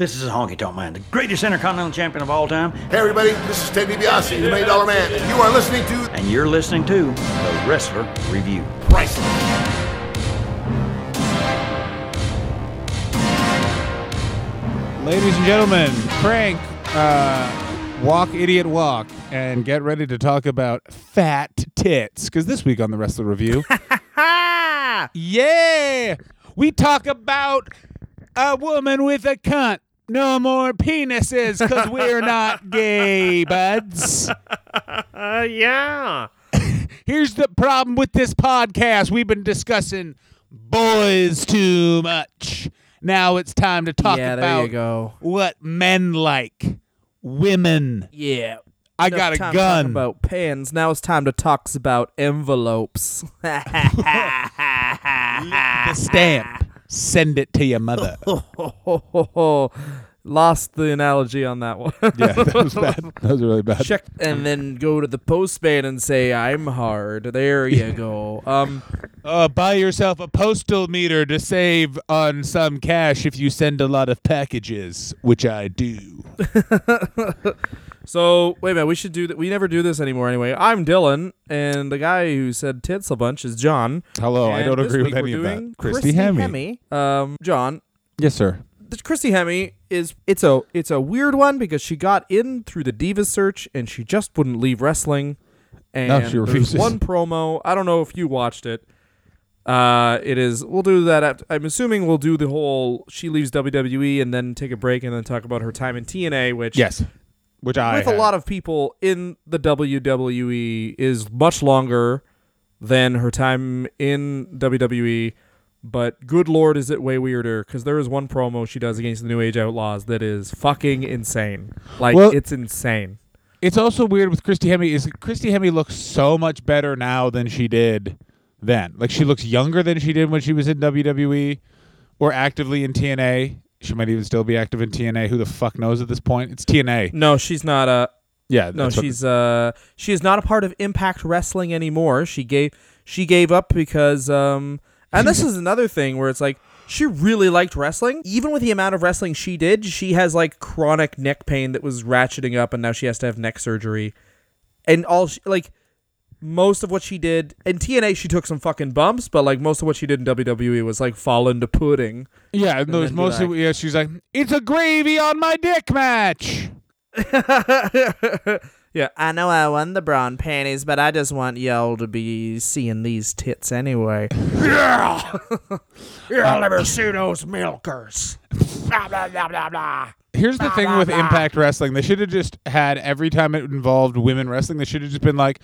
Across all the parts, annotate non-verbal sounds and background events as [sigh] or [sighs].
This is a Honky Tonk Man, the greatest intercontinental champion of all time, Hey everybody, this is Ted DiBiase, the Million Dollar Man, and you are listening to and you're listening to The Wrestler Review. Priceless. Ladies and gentlemen, crank, uh, walk, idiot, walk, and get ready to talk about fat tits. Because this week on the Wrestler Review, ha, [laughs] yeah, we talk about a woman with a cunt. No more penises, because we're not gay, buds. Uh, [laughs] yeah. Here's the problem with this podcast. We've been discussing boys too much. Now it's time to talk yeah, there about go. what men like. Women. Yeah. I Enough got a time gun. talking about pens. Now it's time to talk about envelopes. [laughs] the stamp. Send it to your mother. [laughs] Lost the analogy on that one. [laughs] yeah, that was bad. [laughs] That was really bad. Check and then go to the postman and say I'm hard. There you go. Um Uh, buy yourself a postal meter to save on some cash if you send a lot of packages, which I do. So wait a minute, we should do that. We never do this anymore anyway. I'm Dylan, and the guy who said tits a bunch is John. Hello, I And don't this agree with week any we're of doing that. Christy, Hemme. Hemme. Um, John, Yes, sir. the Christy Hemme is it's a it's a weird one because she got in through the Divas search and she just wouldn't leave wrestling. And No, she there's refuses. one promo. I don't know if you watched it. Uh, it is. We'll do that. After, I'm assuming we'll do the whole. She leaves WWE and then take a break and then talk about her time in TNA, which Yes. Which I with a lot of people in the WWE is much longer than her time in WWE. But good lord, is it way weirder? Because there is one promo she does against the New Age Outlaws that is fucking insane. Like Well- it's insane. It's also weird with Christy Hemme is Christy Hemme looks so much better now than she did then. Like she looks younger than she did when she was in WWE or actively in TNA. She might even still be active in TNA. Who the fuck knows at this point? It's TNA. No, she's not a. Yeah, No, she's uh she is not a part of Impact Wrestling anymore. She gave she gave up because um and this is another thing where it's like she really liked wrestling. Even with the amount of wrestling she did, she has like chronic neck pain that was ratcheting up and now she has to have neck surgery. And all she, like most of what she did in TNA she took some fucking bumps, but like most of what she did in WWE was like fall into pudding. yeah. And those mostly like- yeah. She's like, it's a gravy on my dick match. [laughs] yeah, I know I won the brawn panties, but I just want y'all to be seeing these tits anyway. Yeah, [laughs] I'll never uh, see those milkers. Blah, blah, blah, blah, blah. Here's the thing with Impact Wrestling. They should have just had every time it involved women wrestling, they should have just been like,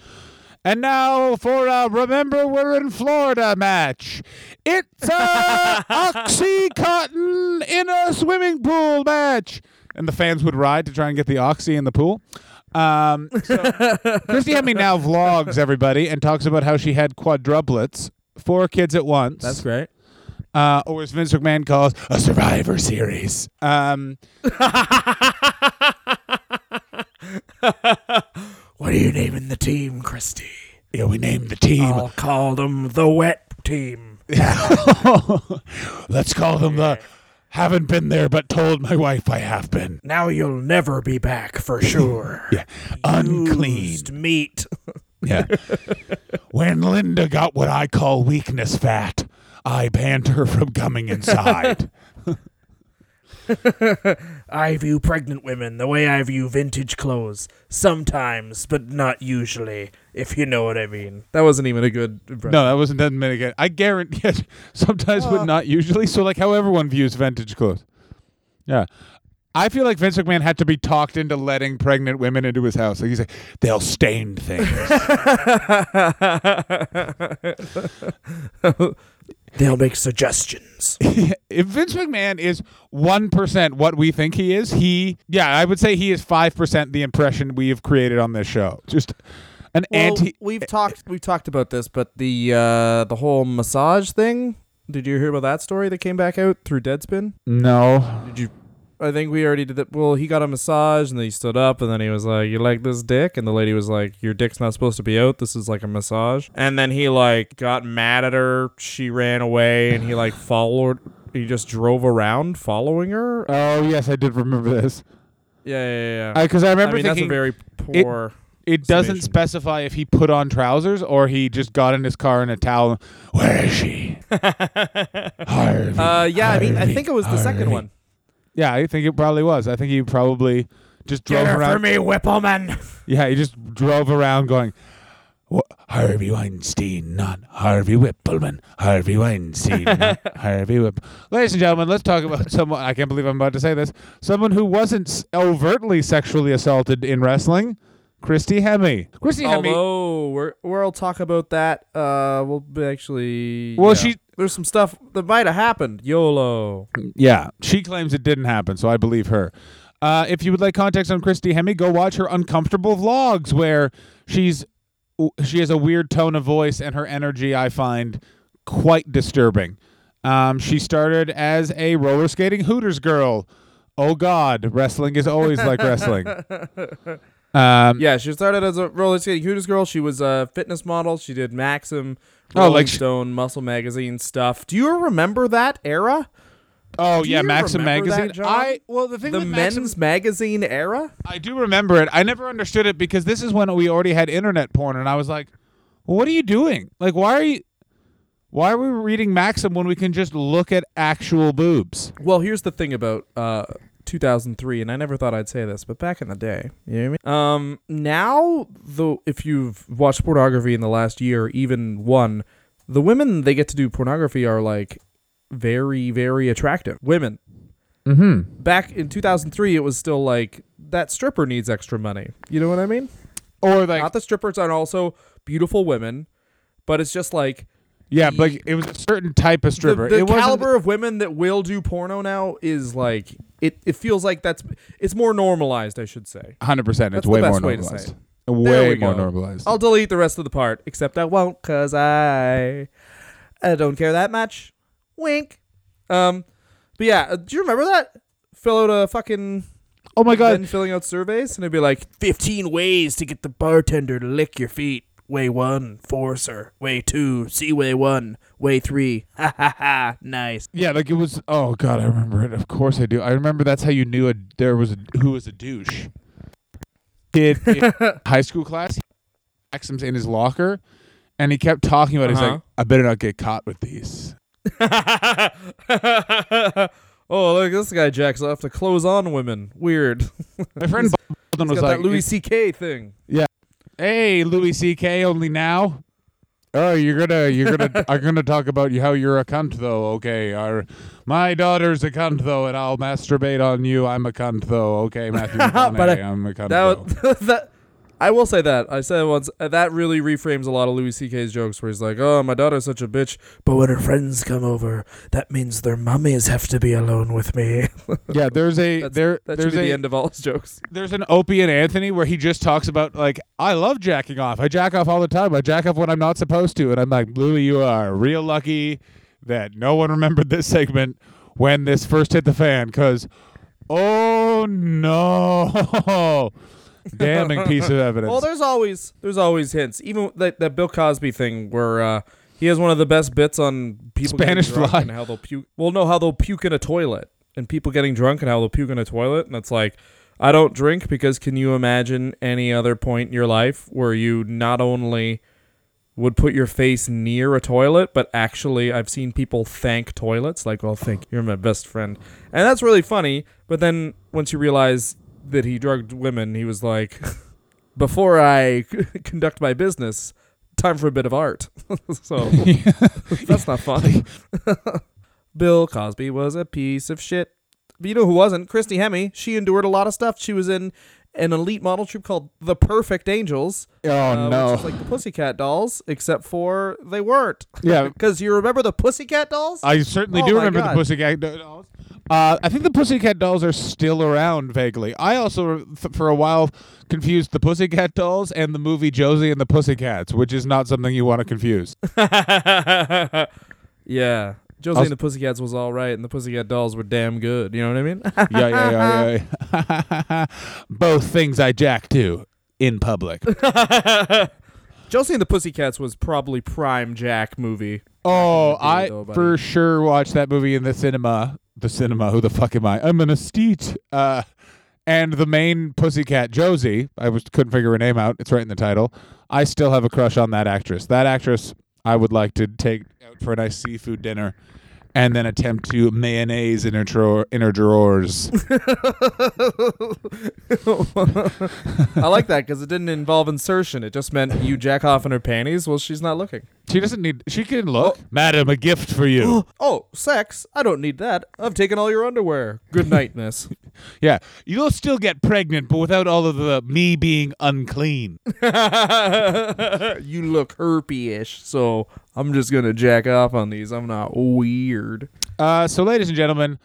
and now for a Remember We're in Florida match. It's a [laughs] Oxycontin in a swimming pool match. And the fans would ride to try and get the Oxy in the pool. Um, so [laughs] Christy Hemme now vlogs everybody and talks about how she had quadruplets, four kids at once. That's great. uh, or as Vince McMahon calls a Survivor Series. Um, [laughs] What are you naming the team, Christy? yeah, we named the team. I'll call them the wet team. [laughs] Let's call them the haven't been there but told my wife I have been. Now you'll never be back for sure. [laughs] Yeah, unclean. Meat. [laughs] Yeah. when Linda got what I call weakness fat, I banned her from coming inside. I view pregnant women the way I view vintage clothes. Sometimes, but not usually, if you know what I mean. That wasn't even a good impression. no, that wasn't done mitigate. I guarantee [laughs] yes, sometimes but not usually. So like how everyone views vintage clothes. Yeah. I feel like Vince McMahon had to be talked into letting pregnant women into his house. Like he's like, they'll stain things. [laughs] [laughs] They'll make suggestions. [laughs] if Vince McMahon is one percent what we think he is, he yeah, I would say he is five percent the impression we have created on this show. Just an Well, anti. we've talked we've talked about this, but the uh, the whole massage thing. Did you hear about that story that came back out through Deadspin? No, Did you? I think we already did that. Well, he got a massage and then he stood up and then he was like, "You like this dick?" And the lady was like, "Your dick's not supposed to be out. This is like a massage." And then he like got mad at her. She ran away and he like [laughs] followed he just drove around following her. Oh yes, I did remember this. yeah, yeah, yeah. Because I, I remember mean, that's a very poor. it doesn't summation. specify if he put on trousers or he just got in his car in a towel. Where is she? [laughs] Harvey. uh, yeah, I mean, I think it was the second one. Yeah, I think it probably was. I think he probably just drove around. For me, Wippleman. [laughs] Yeah, he just drove around going, "Wha- Harvey Weinstein, not Harvey Wippleman. Harvey Weinstein, not [laughs] Harvey Whipp. Ladies and gentlemen, let's talk about someone. I can't believe I'm about to say this. Someone who wasn't s- overtly sexually assaulted in wrestling. Christy Hemme. Christy Hemme. Although we're we'll talk about that. Uh, we'll be actually. Well, yeah. she- there's some stuff that might have happened. YOLO. Yeah, she claims it didn't happen, so I believe her. Uh, if you would like context on Christy Hemme, go watch her uncomfortable vlogs where she's she has a weird tone of voice and her energy I find quite disturbing. Um, she started as a roller skating Hooters girl. Oh God, wrestling is always like wrestling. [laughs] Um, Yeah, she started as a roller skating Hooters girl. She was a fitness model. She did Maxim, Oh, like Stone, Muscle Magazine stuff. Do you remember that era? oh Do yeah, Maxim remember that, magazine. I well the thing The men's Maxim, magazine era? I do remember it. I never understood it because this is when we already had internet porn, and I was like, well, "What are you doing? Like, why are you? Why are we reading Maxim when we can just look at actual boobs?" Well, here's the thing about uh 2003, and I never thought I'd say this, but back in the day, you know what I mean? Um, now though, if you've watched pornography in the last year, even one, the women they get to do pornography are like very, very attractive women. Mm-hmm. Back in 2003, it was still like that stripper needs extra money. You know what I mean? Or like, Not the strippers are also beautiful women, but it's just like yeah, but it was a certain type of stripper. the, the caliber of women that will do porno now is like it. It feels like that's it's more normalized. I should say. 100%. It's way more way normalized. Way more go. normalized. I'll delete the rest of the part, except I won't, cause I I don't care that much. Wink. Um, but yeah, uh, do you remember that? Fill out a fucking oh my god. filling out surveys, and it'd be like 15 ways to get the bartender to lick your feet. Way one, force her. Way two, see way one. Way three, [laughs] ha ha ha, nice. Yeah, like it was. Oh god, I remember it. Of course I do. I remember that's how you knew a, there was a, who was a douche. Kid [laughs] high school class, Maxim's in his locker, and he kept talking about. it. He's Uh-huh. like, "I better not get caught with these." [laughs] oh, look, this guy jacks off to close on women. Weird. My friend was got like, that Louis C.K. thing. "Hey, Louis C.K. Only now." Oh, you're gonna you're gonna [laughs] I'm gonna talk about how you're a cunt though. Okay, our my daughter's a cunt though, and I'll masturbate on you. I'm a cunt though. Okay, Matthew McConaughey, But uh, I- I'm a cunt That, though. [laughs] that I will say that I said once uh, that really reframes a lot of Louis C.K.'s jokes, where he's like, "Oh, my daughter's such a bitch." But when her friends come over, that means their mummies have to be alone with me. [laughs] Yeah, there's a That's- there That should be a the end of all his jokes. there's an Opie and Anthony where he just talks about like I love jacking off. I jack off all the time. I jack off when I'm not supposed to, and I'm like, Louis, you are real lucky that no one remembered this segment when this first hit the fan, because oh no, [laughs] [laughs] damning piece of evidence. Well, there's always there's always hints. Even that that Bill Cosby thing where uh, he has one of the best bits on people Spanish getting drunk fly. and how they'll puke. Well, no, how they'll puke in a toilet and people getting drunk and how they'll puke in a toilet, and it's like. I don't drink because can you imagine any other point in your life where you not only would put your face near a toilet, but actually I've seen people thank toilets like, "Well, thank you, you're my best friend," and that's really funny. But then once you realize that he drugged women, he was like, "Before I [laughs] conduct my business, time for a bit of art." [laughs] so [laughs] that's not funny. Bill Cosby was a piece of shit. But you know who wasn't? Christy Hemme. She endured a lot of stuff. She was in an elite model troupe called The Perfect Angels. oh uh, no, Which like the Pussycat Dolls, except for they weren't. yeah, Because you remember the Pussycat Dolls? I certainly Oh do remember God. the Pussycat Dolls. Uh, I think the Pussycat Dolls are still around vaguely. I also, for a while, confused the Pussycat Dolls and the movie Josie and the Pussycats, which is not something you want to confuse. [laughs] yeah. Josie and the Pussycats was all right, and the Pussycat Dolls were damn good. You know what I mean? [laughs] yeah, yeah, yeah, yeah. [laughs] Both things I jack to in public. Josie and the Pussycats was probably prime Jack movie. Oh, I though, for sure watched that movie in the cinema. The cinema. Who the fuck am I? I'm an esthete. Uh, and the main pussycat, Josie. I was couldn't figure her name out. It's right in the title. I still have a crush on that actress. That actress, I would like to take out for a nice seafood dinner, and then attempt to mayonnaise in her drawer, in her drawers. [laughs] [laughs] I like that because it didn't involve insertion. It just meant you jack off in her panties while she's not looking. She doesn't need. She can look, madam. A gift for you. [gasps] Oh, sex? I don't need that. I've taken all your underwear. Good night, miss. [laughs] yeah, you'll still get pregnant, but without all of the me being unclean. [laughs] you look herpy-ish, so I'm just gonna jack off on these. I'm not weird. Uh, so, ladies and gentlemen,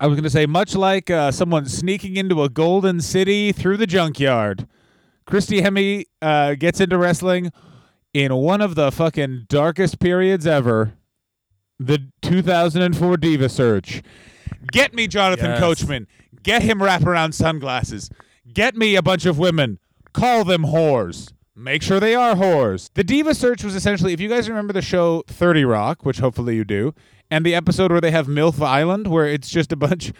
I was going to say, much like uh, someone sneaking into a golden city through the junkyard, Christy Hemme uh, gets into wrestling in one of the fucking darkest periods ever the 2004 Diva Search. Get me Jonathan Yes. Coachman. Get him wraparound sunglasses. Get me a bunch of women. Call them whores. Make sure they are whores. The Diva Search was essentially, if you guys remember the show 30 Rock, which hopefully you do, and the episode where they have MILF Island, where it's just a bunch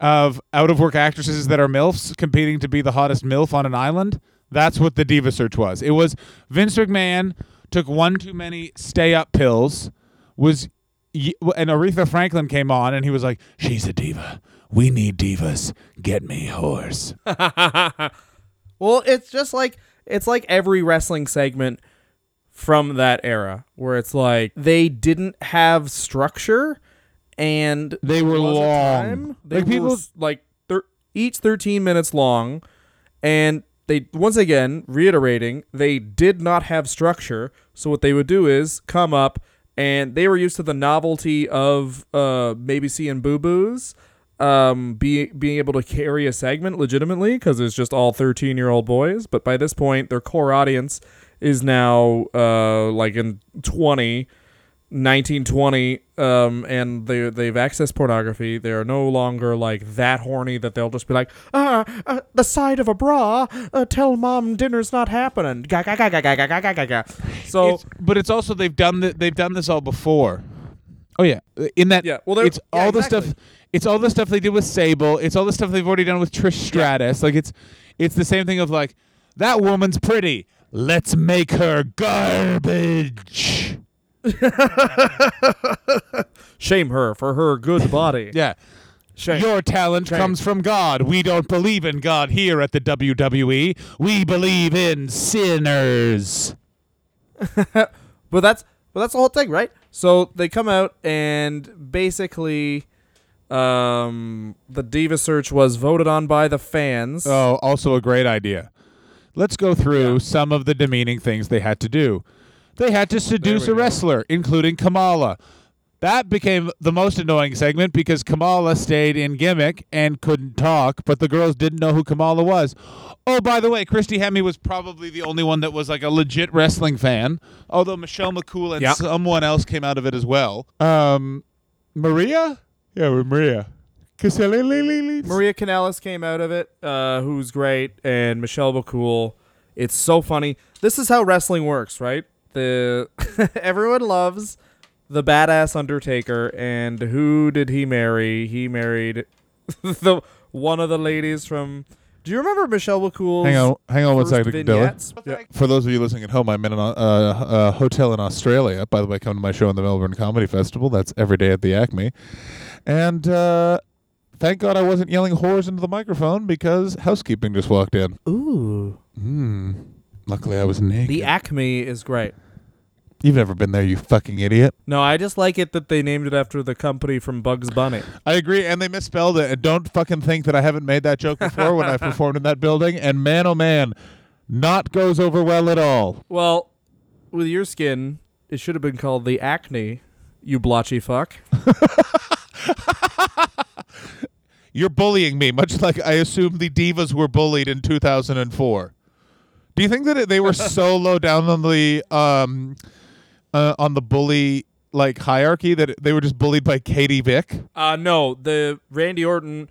of out of work actresses that are MILFs competing to be the hottest MILF on an island. That's what the Diva Search was. It was Vince McMahon took one too many stay up pills, was and Aretha Franklin came on and he was like, She's a diva. We need divas. Get me horse. [laughs] Well, it's just like it's like every wrestling segment from that era where it's like they didn't have structure and They were there was a long. time- They Like, were people- like thir- each 13 minutes long and they once again reiterating they did not have structure. So what they would do is come up and they were used to the novelty of uh maybe seeing boo-boos um be, being able to carry a segment legitimately because it's just all 13 year old boys. But by this point their core audience is now uh like in 20 1920 um and they they've accessed pornography they're no longer like that horny that they'll just be like ah uh, the side of a bra uh, tell mom dinner's not happening ga, ga, ga, ga, ga, ga, ga, ga, so It's- but it's also they've done the, they've done this all before. Oh yeah, in that Yeah, well, it's yeah, all the stuff. It's all the stuff they did with Sable. It's all the stuff they've already done with Trish Stratus. Like it's it's the same thing of like that woman's pretty. Let's make her garbage. [laughs] shame her for her good body Yeah. shame Your talent Shame. comes from God. We don't believe in God here at the WWE. We believe in sinners. [laughs] But that's but that's the whole thing, right? So they come out and basically um the diva search was voted on by the fans. Oh, also a great idea. Let's go through some of the demeaning things they had to do. They had to seduce we a go. wrestler, including Kamala. That became the most annoying segment because Kamala stayed in gimmick and couldn't talk, but the girls didn't know who Kamala was. Oh, by the way, Christy Hemme was probably the only one that was like a legit wrestling fan, although Michelle McCool and Yeah. someone else came out of it as well. Um, Maria? Yeah, with Maria. Caselli. Maria Kanellis came out of it, uh, who's great, and Michelle McCool. It's so funny. This is how wrestling works, right? The [laughs] everyone loves the badass Undertaker, and who did he marry? He married [laughs] the one of the ladies from. Do you remember Michelle McCool? Hang on, hang on one first second, Dylan. Yeah. For those of you listening at home, I'm in a uh, uh, hotel in Australia. By the way, come to my show in the Melbourne Comedy Festival. That's every day at the Acme. And uh, thank God I wasn't yelling whores into the microphone because housekeeping just walked in. Ooh. Hmm. Luckily, I was naked. The Acme is great. You've never been there, you fucking idiot. No, I just like it that they named it after the company from Bugs Bunny. I agree, and they misspelled it. And don't fucking think that I haven't made that joke before when I [laughs] performed in that building. And man, oh man, not goes over well at all. Well, with your skin, it should have been called the Acne, you blotchy fuck. [laughs] You're bullying me, much like I assume the divas were bullied in 2004. Do you think that they were [laughs] so low down on the um uh, on the bully like hierarchy that they were just bullied by Katie Vick? Uh no, the Randy Orton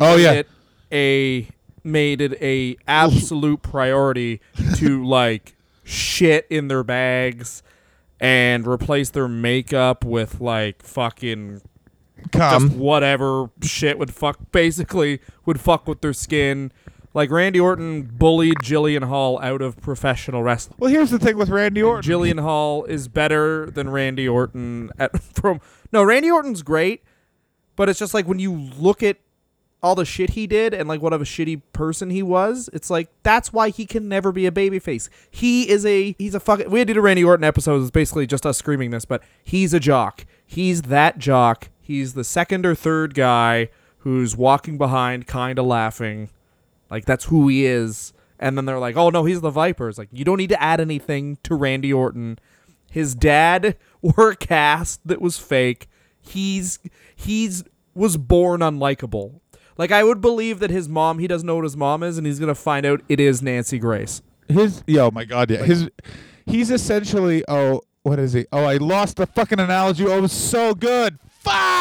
Oh, made yeah. it a made it a absolute priority to [laughs] like shit in their bags and replace their makeup with like fucking just Come. whatever shit would fuck basically would fuck with their skin. Like Randy Orton bullied Jillian Hall out of professional wrestling. Well, here's the thing with Randy Orton. Jillian Hall is better than Randy Orton at [laughs] from No, Randy Orton's great, but it's just like when you look at all the shit he did and like what of a shitty person he was, it's like that's why he can never be a babyface. He is a he's a fucking we did a Randy Orton episode, it's basically just us screaming this, but he's a jock. He's that jock. He's the second or third guy who's walking behind kinda laughing. Like that's who he is. And then they're like, "Oh no, he's the Viper." It's like you don't need to add anything to Randy Orton. His dad [laughs] were a cast that was fake. He's he's was born unlikable. Like I would believe that his mom, he doesn't know what his mom is, and he's gonna find out it is Nancy Grace. His yo, oh my god, yeah. His he's essentially oh, what is he? Oh, I lost the fucking analogy. Oh, it was so good. Fuck.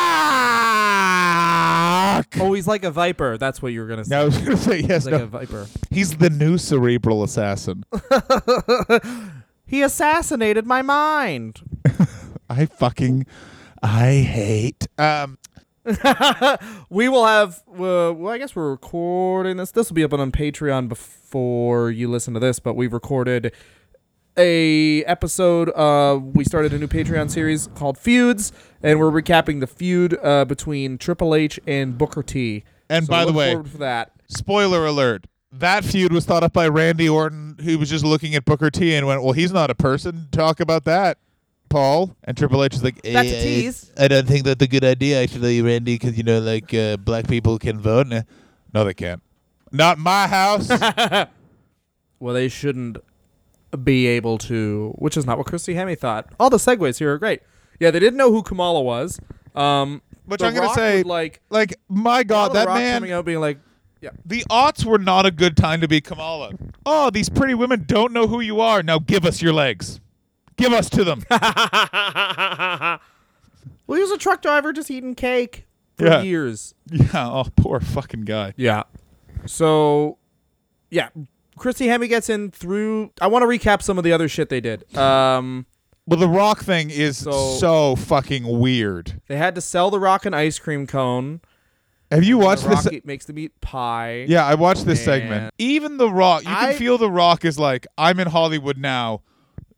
Oh, he's like a viper. That's what you were gonna say. No, I was gonna say yes. he's like No, a viper. he's the new cerebral assassin. [laughs] He assassinated my mind. [laughs] I fucking, I hate. Um, [laughs] We will have. Uh, well, I guess we're recording this. This will be up on Patreon before you listen to this. But we've recorded a episode. Uh, we started a new Patreon series called Feuds, and we're recapping the feud uh, between Triple H and Booker T. And So by the way- for that. spoiler alert. That feud was thought up by Randy Orton, who was just looking at Booker T and went, "Well, he's not a person. Talk about that, Paul." And Triple H is like, That's a "Eh, tease. I don't think that's a good idea, actually, Randy, because you know, like uh, black people can vote. No, they can't. Not my house. [laughs] Well, they shouldn't be able to, which is not what Christy Hemme thought. All the segues here are great. Yeah, they didn't know who Kamala was. Um, Which The I'm gonna Rock say, would, like like, my God, The that Rock man. coming out being like, yeah, The aughts were not a good time to be Kamala. Oh, these pretty women don't know who you are. Now give us your legs. Give us to them. [laughs] well, he was a truck driver just eating cake for Yeah. years. yeah. Oh, poor fucking guy. Yeah. So, yeah, Christy Hemme gets in through. I want to recap some of the other shit they did. Um, Well, the Rock thing is So- so, fucking weird. they had to sell the Rock an ice cream cone. Have you watched the this? Rock makes the meat pie. Yeah, I watched this segment. Even the Rock, you can I- feel the Rock is like, I'm in Hollywood now.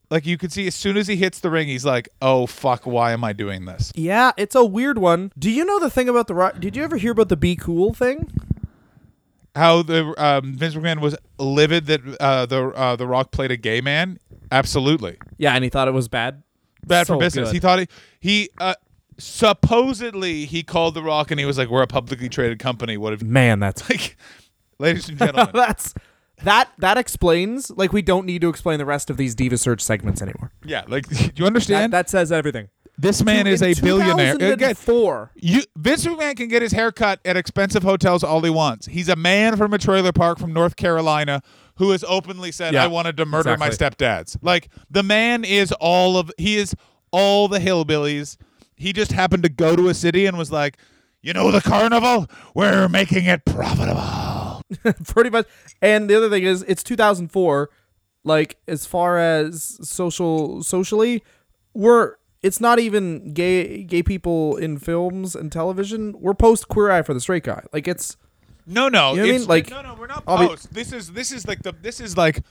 Like you can see as soon as he hits the ring, he's like, "Oh fuck, why am I doing this?" Yeah, it's a weird one. Do you know the thing about the Rock? Did you ever hear about the Be Cool thing? How the um, Vince McMahon was livid that uh, the uh, the Rock played a gay man. Absolutely Yeah, and he thought it was bad. bad So for business. good. He thought he he uh, supposedly he called the Rock and he was like, "We're a publicly traded company. What if Man, that's [laughs] like, ladies and gentlemen?" [laughs] that's that that explains. Like, we don't need to explain the rest of these Diva Search segments anymore. yeah, like [laughs] do you That, understand? that says everything. This man is In a billionaire. Again, Four. You Vince McMahon can get his hair cut at expensive hotels all he wants. He's a man from a trailer park from North Carolina who has openly said, Yeah, "I wanted to murder my stepdads." Like the man is all of he is all the hillbillies. He just happened to go to a city and was like, "You know the carnival? We're making it profitable." [laughs] pretty much. And the other thing is, it's 2004. Like as far as social socially, we're it's not even gay gay people in films and television. We're post Queer Eye for the Straight Guy. Like it's No, no, You know what I it's- mean? Like, no, no, we're not I'll be- this is this is like the this is like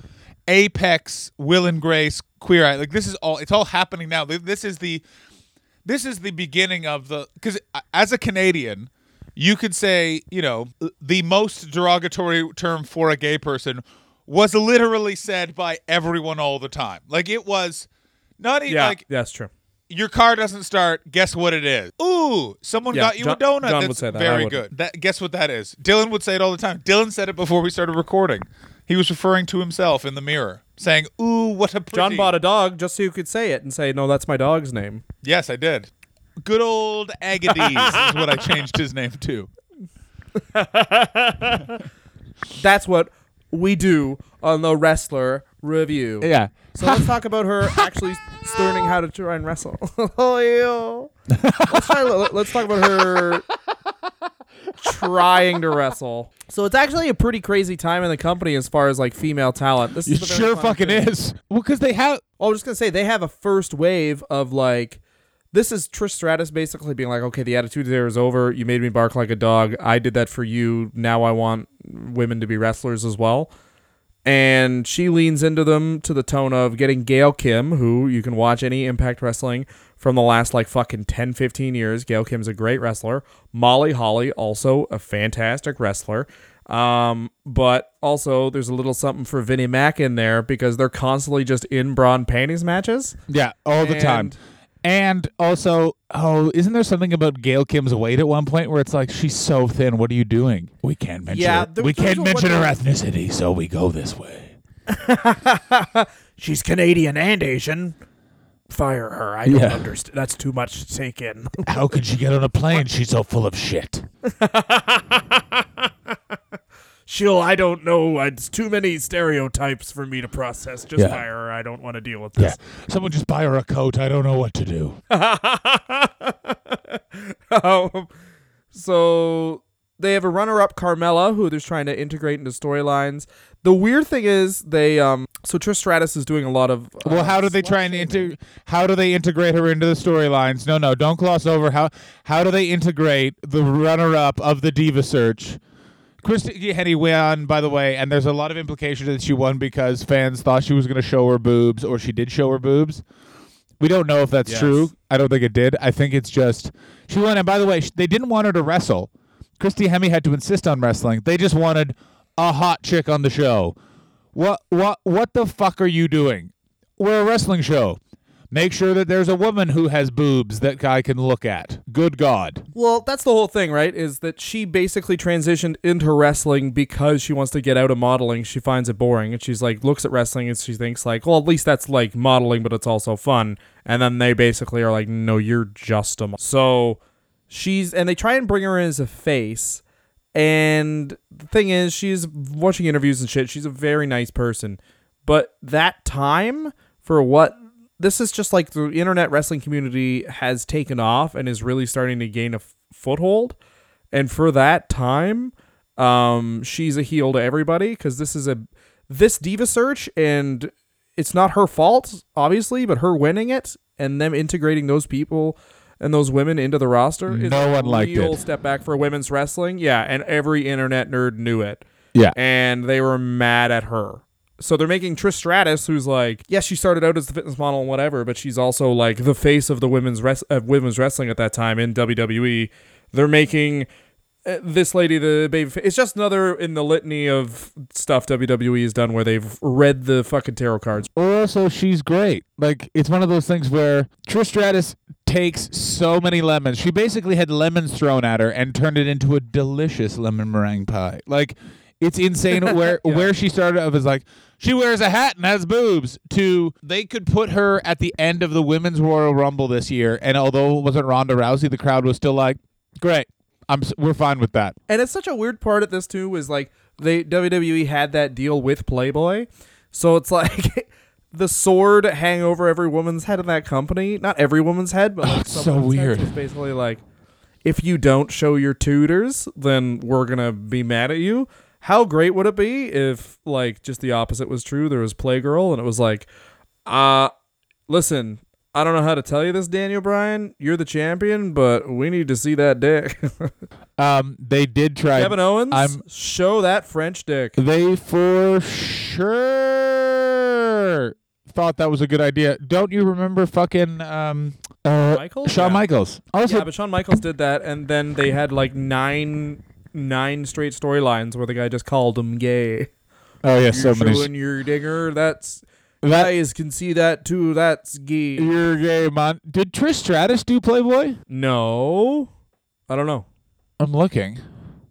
apex Will and Grace queer eye. Like this is all it's all happening now. This is the this is the beginning of the because as a Canadian, you could say you know the most derogatory term for a gay person was literally said by everyone all the time. Like it was not even yeah, like that's true. Your car doesn't start. Guess what it is? Ooh, someone Yeah, got you a donut. John That's would say that. Very good. That guess what that is? Dylan would say it all the time. Dylan said it before we started recording. He was referring to himself in the mirror, saying, "Ooh, what a pretty." John bought a dog just so you could say it and say, "No, that's my dog's name." Yes, I did. Good old Agades is what I changed his name to. [laughs] That's what we do on the Wrestler Review. Yeah. So let's talk about her actually learning how to try and wrestle. [laughs] oh, yeah. Let's, try, let- let's talk about her. trying to wrestle. So it's actually a pretty crazy time in the company as far as like female talent. This is sure fucking thing. is. Well, because they have. Oh, I was just gonna say they have a first wave of like this is Trish Stratus basically being like, okay, the attitude era is over. You made me bark like a dog. I did that for you. Now I want women to be wrestlers as well. And she leans into them to the tone of getting Gail Kim, who you can watch any Impact Wrestling from the last like fucking 10, 15 years. Gail Kim's a great wrestler. Molly Holly, also a fantastic wrestler. Um, but also there's a little something for Vinnie Mac in there because they're constantly just in bra and panties matches. Yeah, all the time. And- also, oh, isn't there something about Gail Kim's weight at one point where it's like she's so thin? What are you doing? We can't mention. Yeah, there- we can't mention her ethnicity, so we go this way. [laughs] She's Canadian and Asian. Fire her. I don't Yeah. understand. That's too much to take in. How could she get on a plane? [laughs] She's so full of shit. [laughs] She'll. I don't know. It's too many stereotypes for me to process. Just Yeah. fire her. I don't want to deal with this. Yeah, someone just buy her a coat. I don't know what to do. [laughs] um, so they have a runner-up Carmella who they're trying to integrate into storylines. The weird thing is they um so Trish Stratus is doing a lot of uh, Well, how do they try and inter- How do they integrate her into the storylines? No, no, don't gloss over how. How do they integrate the runner-up of the Diva Search? Christy Hemme won, by the way, and there's a lot of implication that she won because fans thought she was going to show her boobs, or she did show her boobs. We don't know if that's Yes. true. I don't think it did. I think it's just she won. And by the way, they didn't want her to wrestle. Christy Hemme had to insist on wrestling. They just wanted a hot chick on the show. What what what the fuck are you doing? We're a wrestling show. Make sure that there's a woman who has boobs that guy can look at. Good God. Well, that's the whole thing, right? Is that she basically transitioned into wrestling because she wants to get out of modeling. She finds it boring, and she's like looks at wrestling and she thinks like, well, at least that's like modeling, but it's also fun. And then they basically are like, no, you're just a. Mo-. So she's and they try and bring her in as a face. And the thing is, she's watching interviews and shit. She's a very nice person, but that time for what this is just like the internet wrestling community has taken off and is really starting to gain a f- foothold. And for that time, um, she's a heel to everybody because this is a this diva search, and it's not her fault, obviously, but her winning it and them integrating those people and those women into the roster. is No a one liked it. Step back for women's wrestling, yeah, and every internet nerd knew it Yeah. and they were mad at her. So they're making Trish Stratus, who's like, yes, she started out as the fitness model and whatever, but she's also like the face of the women's res- of women's wrestling at that time in WWE. They're making uh, this lady the baby. Fa- it's just another in the litany of stuff WWE has done where they've read the fucking tarot cards. Or also, she's great. Like it's one of those things where Trish Stratus takes so many lemons. She basically had lemons thrown at her and turned it into a delicious lemon meringue pie. Like it's insane [laughs] where where she started off as like she wears a hat and has boobs to they could put her at the end of the women's Royal Rumble this year and although it wasn't Ronda Rousey the crowd was still like great. I'm we're fine with that. And it's such a weird part of this too is like they WWE had that deal with Playboy, so it's [laughs] like the sword hang over every woman's head in that company. Not every woman's head, but oh, like it's so weird. is basically like, if you don't show your tutors, then we're gonna be mad at you. How great would it be if like just the opposite was true? There was Playgirl, and it was like, uh, listen. I don't know how to tell you this, Daniel Bryan. You're the champion, but we need to see that dick. [laughs] Um they did try Kevin Owens, I'm- show that French dick. They for sure thought that was a good idea. Don't you remember fucking um uh Michaels? Shawn Yeah. Michaels? Also Yeah, but Shawn Michaels did that, and then they had like nine nine straight storylines where the guy just called him gay. Oh yeah, You're so many showing your dinger. That's that guys can see that too. That's gay. you're gay man. Did Trish Stratus do Playboy? No, I don't know. I'm looking.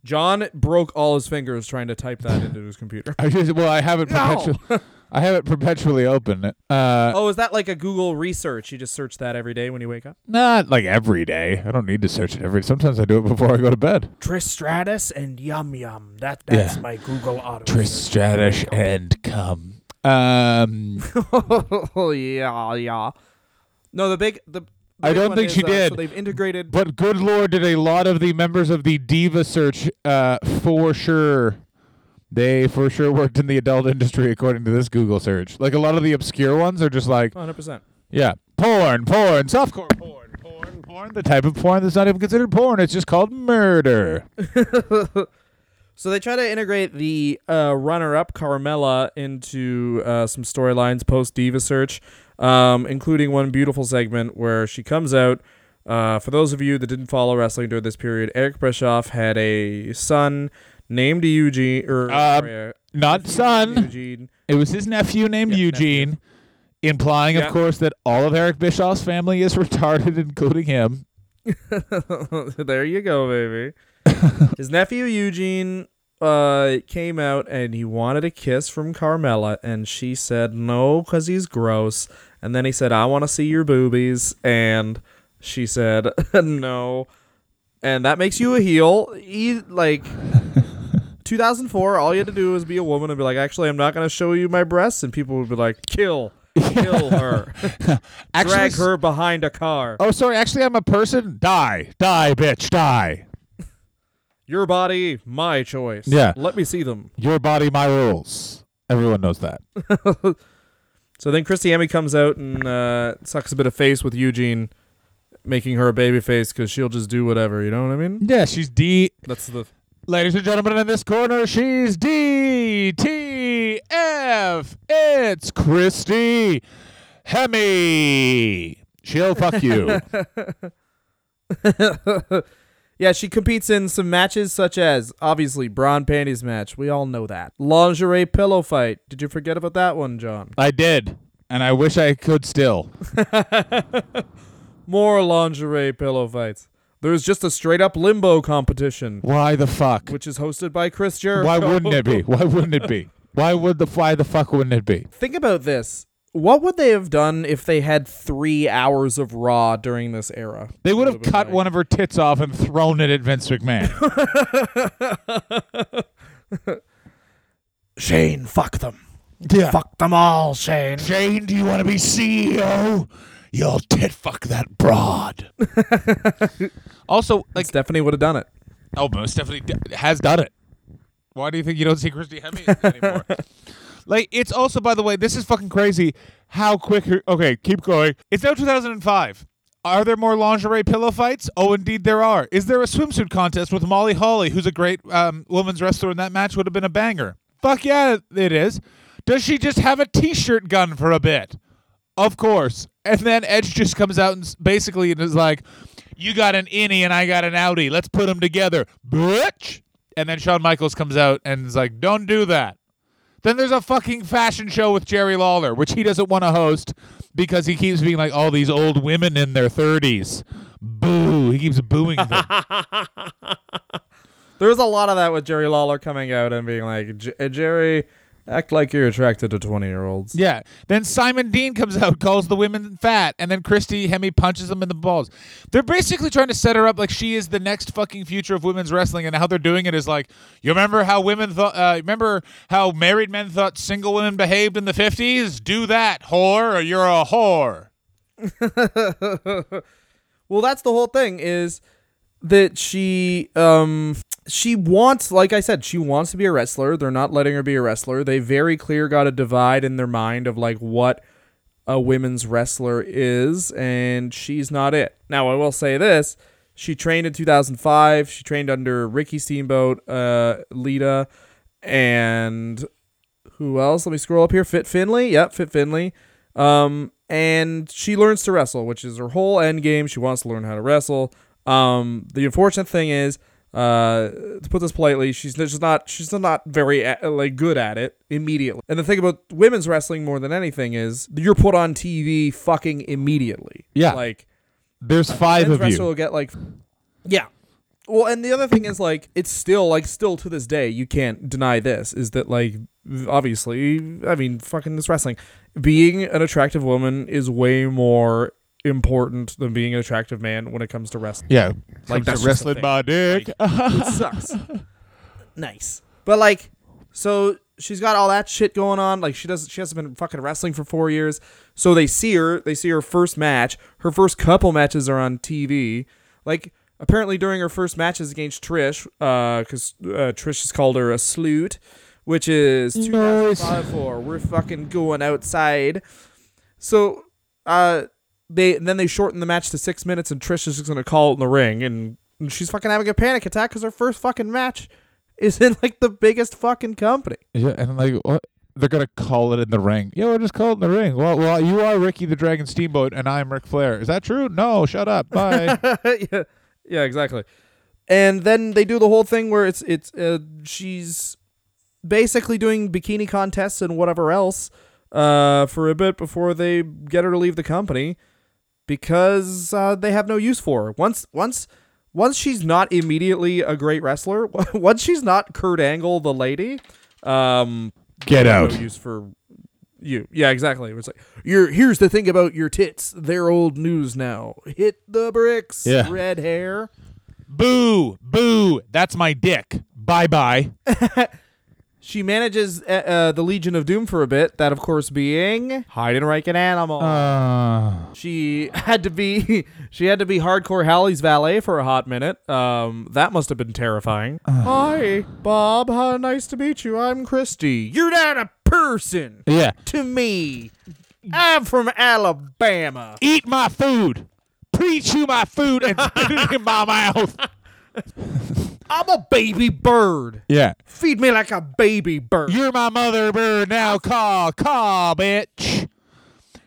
John broke all his fingers trying to type that into his computer. [laughs] I just, well, I have it perpetually. [laughs] I have it perpetually open. Uh, Oh, is that like a Google research? You just search that every day when you wake up. not like every day. I don't need to search it every. Sometimes I do it before I go to bed. Trish Stratus and Yum Yum. That that's Yeah. my Google auto. Trish Stratus and come. Um, [laughs] oh yeah, yeah. No, the big the I big don't think is, she uh, did. So they've integrated. But good lord, did a lot of the members of the Diva Search uh, for sure. They for sure worked in the adult industry, according to this Google search. Like a lot of the obscure ones are just like, 100%. yeah, porn, porn, softcore porn, porn, porn. The type of porn that's not even considered porn. It's just called murder. [laughs] So they try to integrate the uh, runner-up Carmella into uh, some storylines post Diva Search, um, including one beautiful segment where she comes out. Uh, for those of you that didn't follow wrestling during this period, Eric Bischoff had a son named Eugene, or Uh, sorry, uh, Not son. Eugene. It was his nephew named Yeah, Eugene, implying, Yeah. of course, that all of Eric Bischoff's family is [laughs] retarded, including him. [laughs] there you go, baby. [laughs] His nephew Eugene uh, came out and he wanted a kiss from Carmella, and she said no because he's gross. And then he said, I want to see your boobies. And she said, no. And that makes you a heel. He, like, 2004, all you had to do was be a woman and be like, actually, I'm not going to show you my breasts. And people would be like, kill. Kill [laughs] her. Actually, Drag her behind a car. Oh, sorry. Actually, I'm a person. Die, die, bitch, die. Your body, my choice. Yeah. Let me see them. Your body, my rules. Everyone knows that. [laughs] So then Christy Hemme comes out and uh, sucks a bit of face with Eugene, making her a baby face because she'll just do whatever. You know what I mean? Yeah, she's D. That's the. Ladies and gentlemen, in this corner, she's D T F. It's Christy Hemme. She'll fuck you. [laughs] Yeah, she competes in some matches such as obviously brawn panties match. We all know that lingerie pillow fight. Did you forget about that one, John? I did, and I wish I could still. [laughs] More lingerie pillow fights. There's just a straight up limbo competition, Why the fuck? which is hosted by Chris Jericho. Why wouldn't it be? Why wouldn't it be? [laughs] Why would the why the fuck wouldn't it be? Think about this. What would they have done if they had three hours of Raw during this era? They would have cut like- one of her tits off and thrown it at Vince McMahon. [laughs] Shane, fuck them. yeah. Fuck them all, Shane. Shane, do you want to be CEO? You'll tit fuck that broad. [laughs] also, like, Stephanie would have done it. oh, but Stephanie d- has done it. Why do you think you don't see Christy Hemme anymore? [laughs] like, it's also, by the way, this is fucking crazy. How quick? Her, okay, keep going. It's now 2005. Are there more lingerie pillow fights? Oh, indeed there are. Is there a swimsuit contest with Molly Holly, who's a great um, women's wrestler, and that match would have been a banger? Fuck yeah, it is. Does she just have a T-shirt gun for a bit? Of course. And then Edge just comes out and basically is like, "You got an innie and I got an outie. Let's put them together, bitch." And then Shawn Michaels comes out and is like, "Don't do that." Then there's a fucking fashion show with Jerry Lawler, which he doesn't want to host because he keeps being like, "All these old women in their 30s." Boo! He keeps booing them. [laughs] Was a lot of that with Jerry Lawler coming out and being like, "J- uh, Jerry, act like you're attracted to 20 year olds. Yeah. Then Simon Dean comes out, calls the women fat, and then Christy Hemme punches them in the balls. They're basically trying to set her up like she is the next fucking future of women's wrestling, and how they're doing it is like, you remember how women thought, uh, remember how married men thought single women behaved in the 50s? Do that, whore, or you're a whore. [laughs] Well, that's the whole thing is that she um she wants like I said, she wants to be a wrestler. They're not letting her be a wrestler. They very clear got a divide in their mind of like what a women's wrestler is and she's not it. Now, I will say this, she trained in 2005. She trained under Ricky Steamboat, uh Lita and who else? Let me scroll up here. Fit Finlay. Yep, Fit Finlay. Um, and she learns to wrestle, which is her whole end game. She wants to learn how to wrestle. Um, the unfortunate thing is, uh, to put this politely, she's just not she's not very like good at it immediately. And the thing about women's wrestling more than anything is you're put on TV fucking immediately. Yeah. like There's five of you. will get like yeah well and the other thing is like it's still like still to this day you can't deny this is that like obviously i mean fucking this wrestling being an attractive woman is way more important than being an attractive man when it comes to wrestling Yeah. Like, Comes that's to just a wrestling thing. my dick. it [laughs] sucks nice but like so she's got all that shit going on. Like she does she hasn't been fucking wrestling for four years. So they see her, they see her first match. Her first couple matches are on TV. Like apparently during her first matches against Trish, uh, because uh, Trish has called her a sleut, which is 2005 for we're fucking going outside. So uh they then they shorten the match to six minutes and Trish is just gonna call it in the ring and she's fucking having a panic attack because her first fucking match is in like the biggest fucking company. Yeah, and like what? They're gonna call it in the ring. Yeah, we'll just call it in the ring. Well, well, you are Ricky the Dragon Steamboat, and I'm Ric Flair. Is that true? No, shut up. Bye. [laughs] yeah, yeah, exactly. And then they do the whole thing where it's it's uh, she's basically doing bikini contests and whatever else uh, for a bit before they get her to leave the company because uh, they have no use for her. Once once once she's not immediately a great wrestler, [laughs] once she's not Kurt Angle the lady, um, Get out. no use for you. Yeah, exactly. It's like you're here's the thing about your tits. They're old news now. Hit the bricks. Yeah. Red hair. Boo, boo. That's my dick. Bye bye. [laughs] She manages uh, uh, the Legion of Doom for a bit. That, of course, being Heidenreich and Animal. Uh, she had to be [laughs] she had to be hardcore Holly's valet for a hot minute. Um, that must have been terrifying. Hi, Bob. How nice to meet you. I'm Christy. You're not a person yeah. to me. I'm from Alabama. Eat my food. Preach you my food and [laughs] spit it in my mouth. [laughs] I'm a baby bird. Yeah. Feed me like a baby bird. You're my mother bird now. Caw, caw, bitch.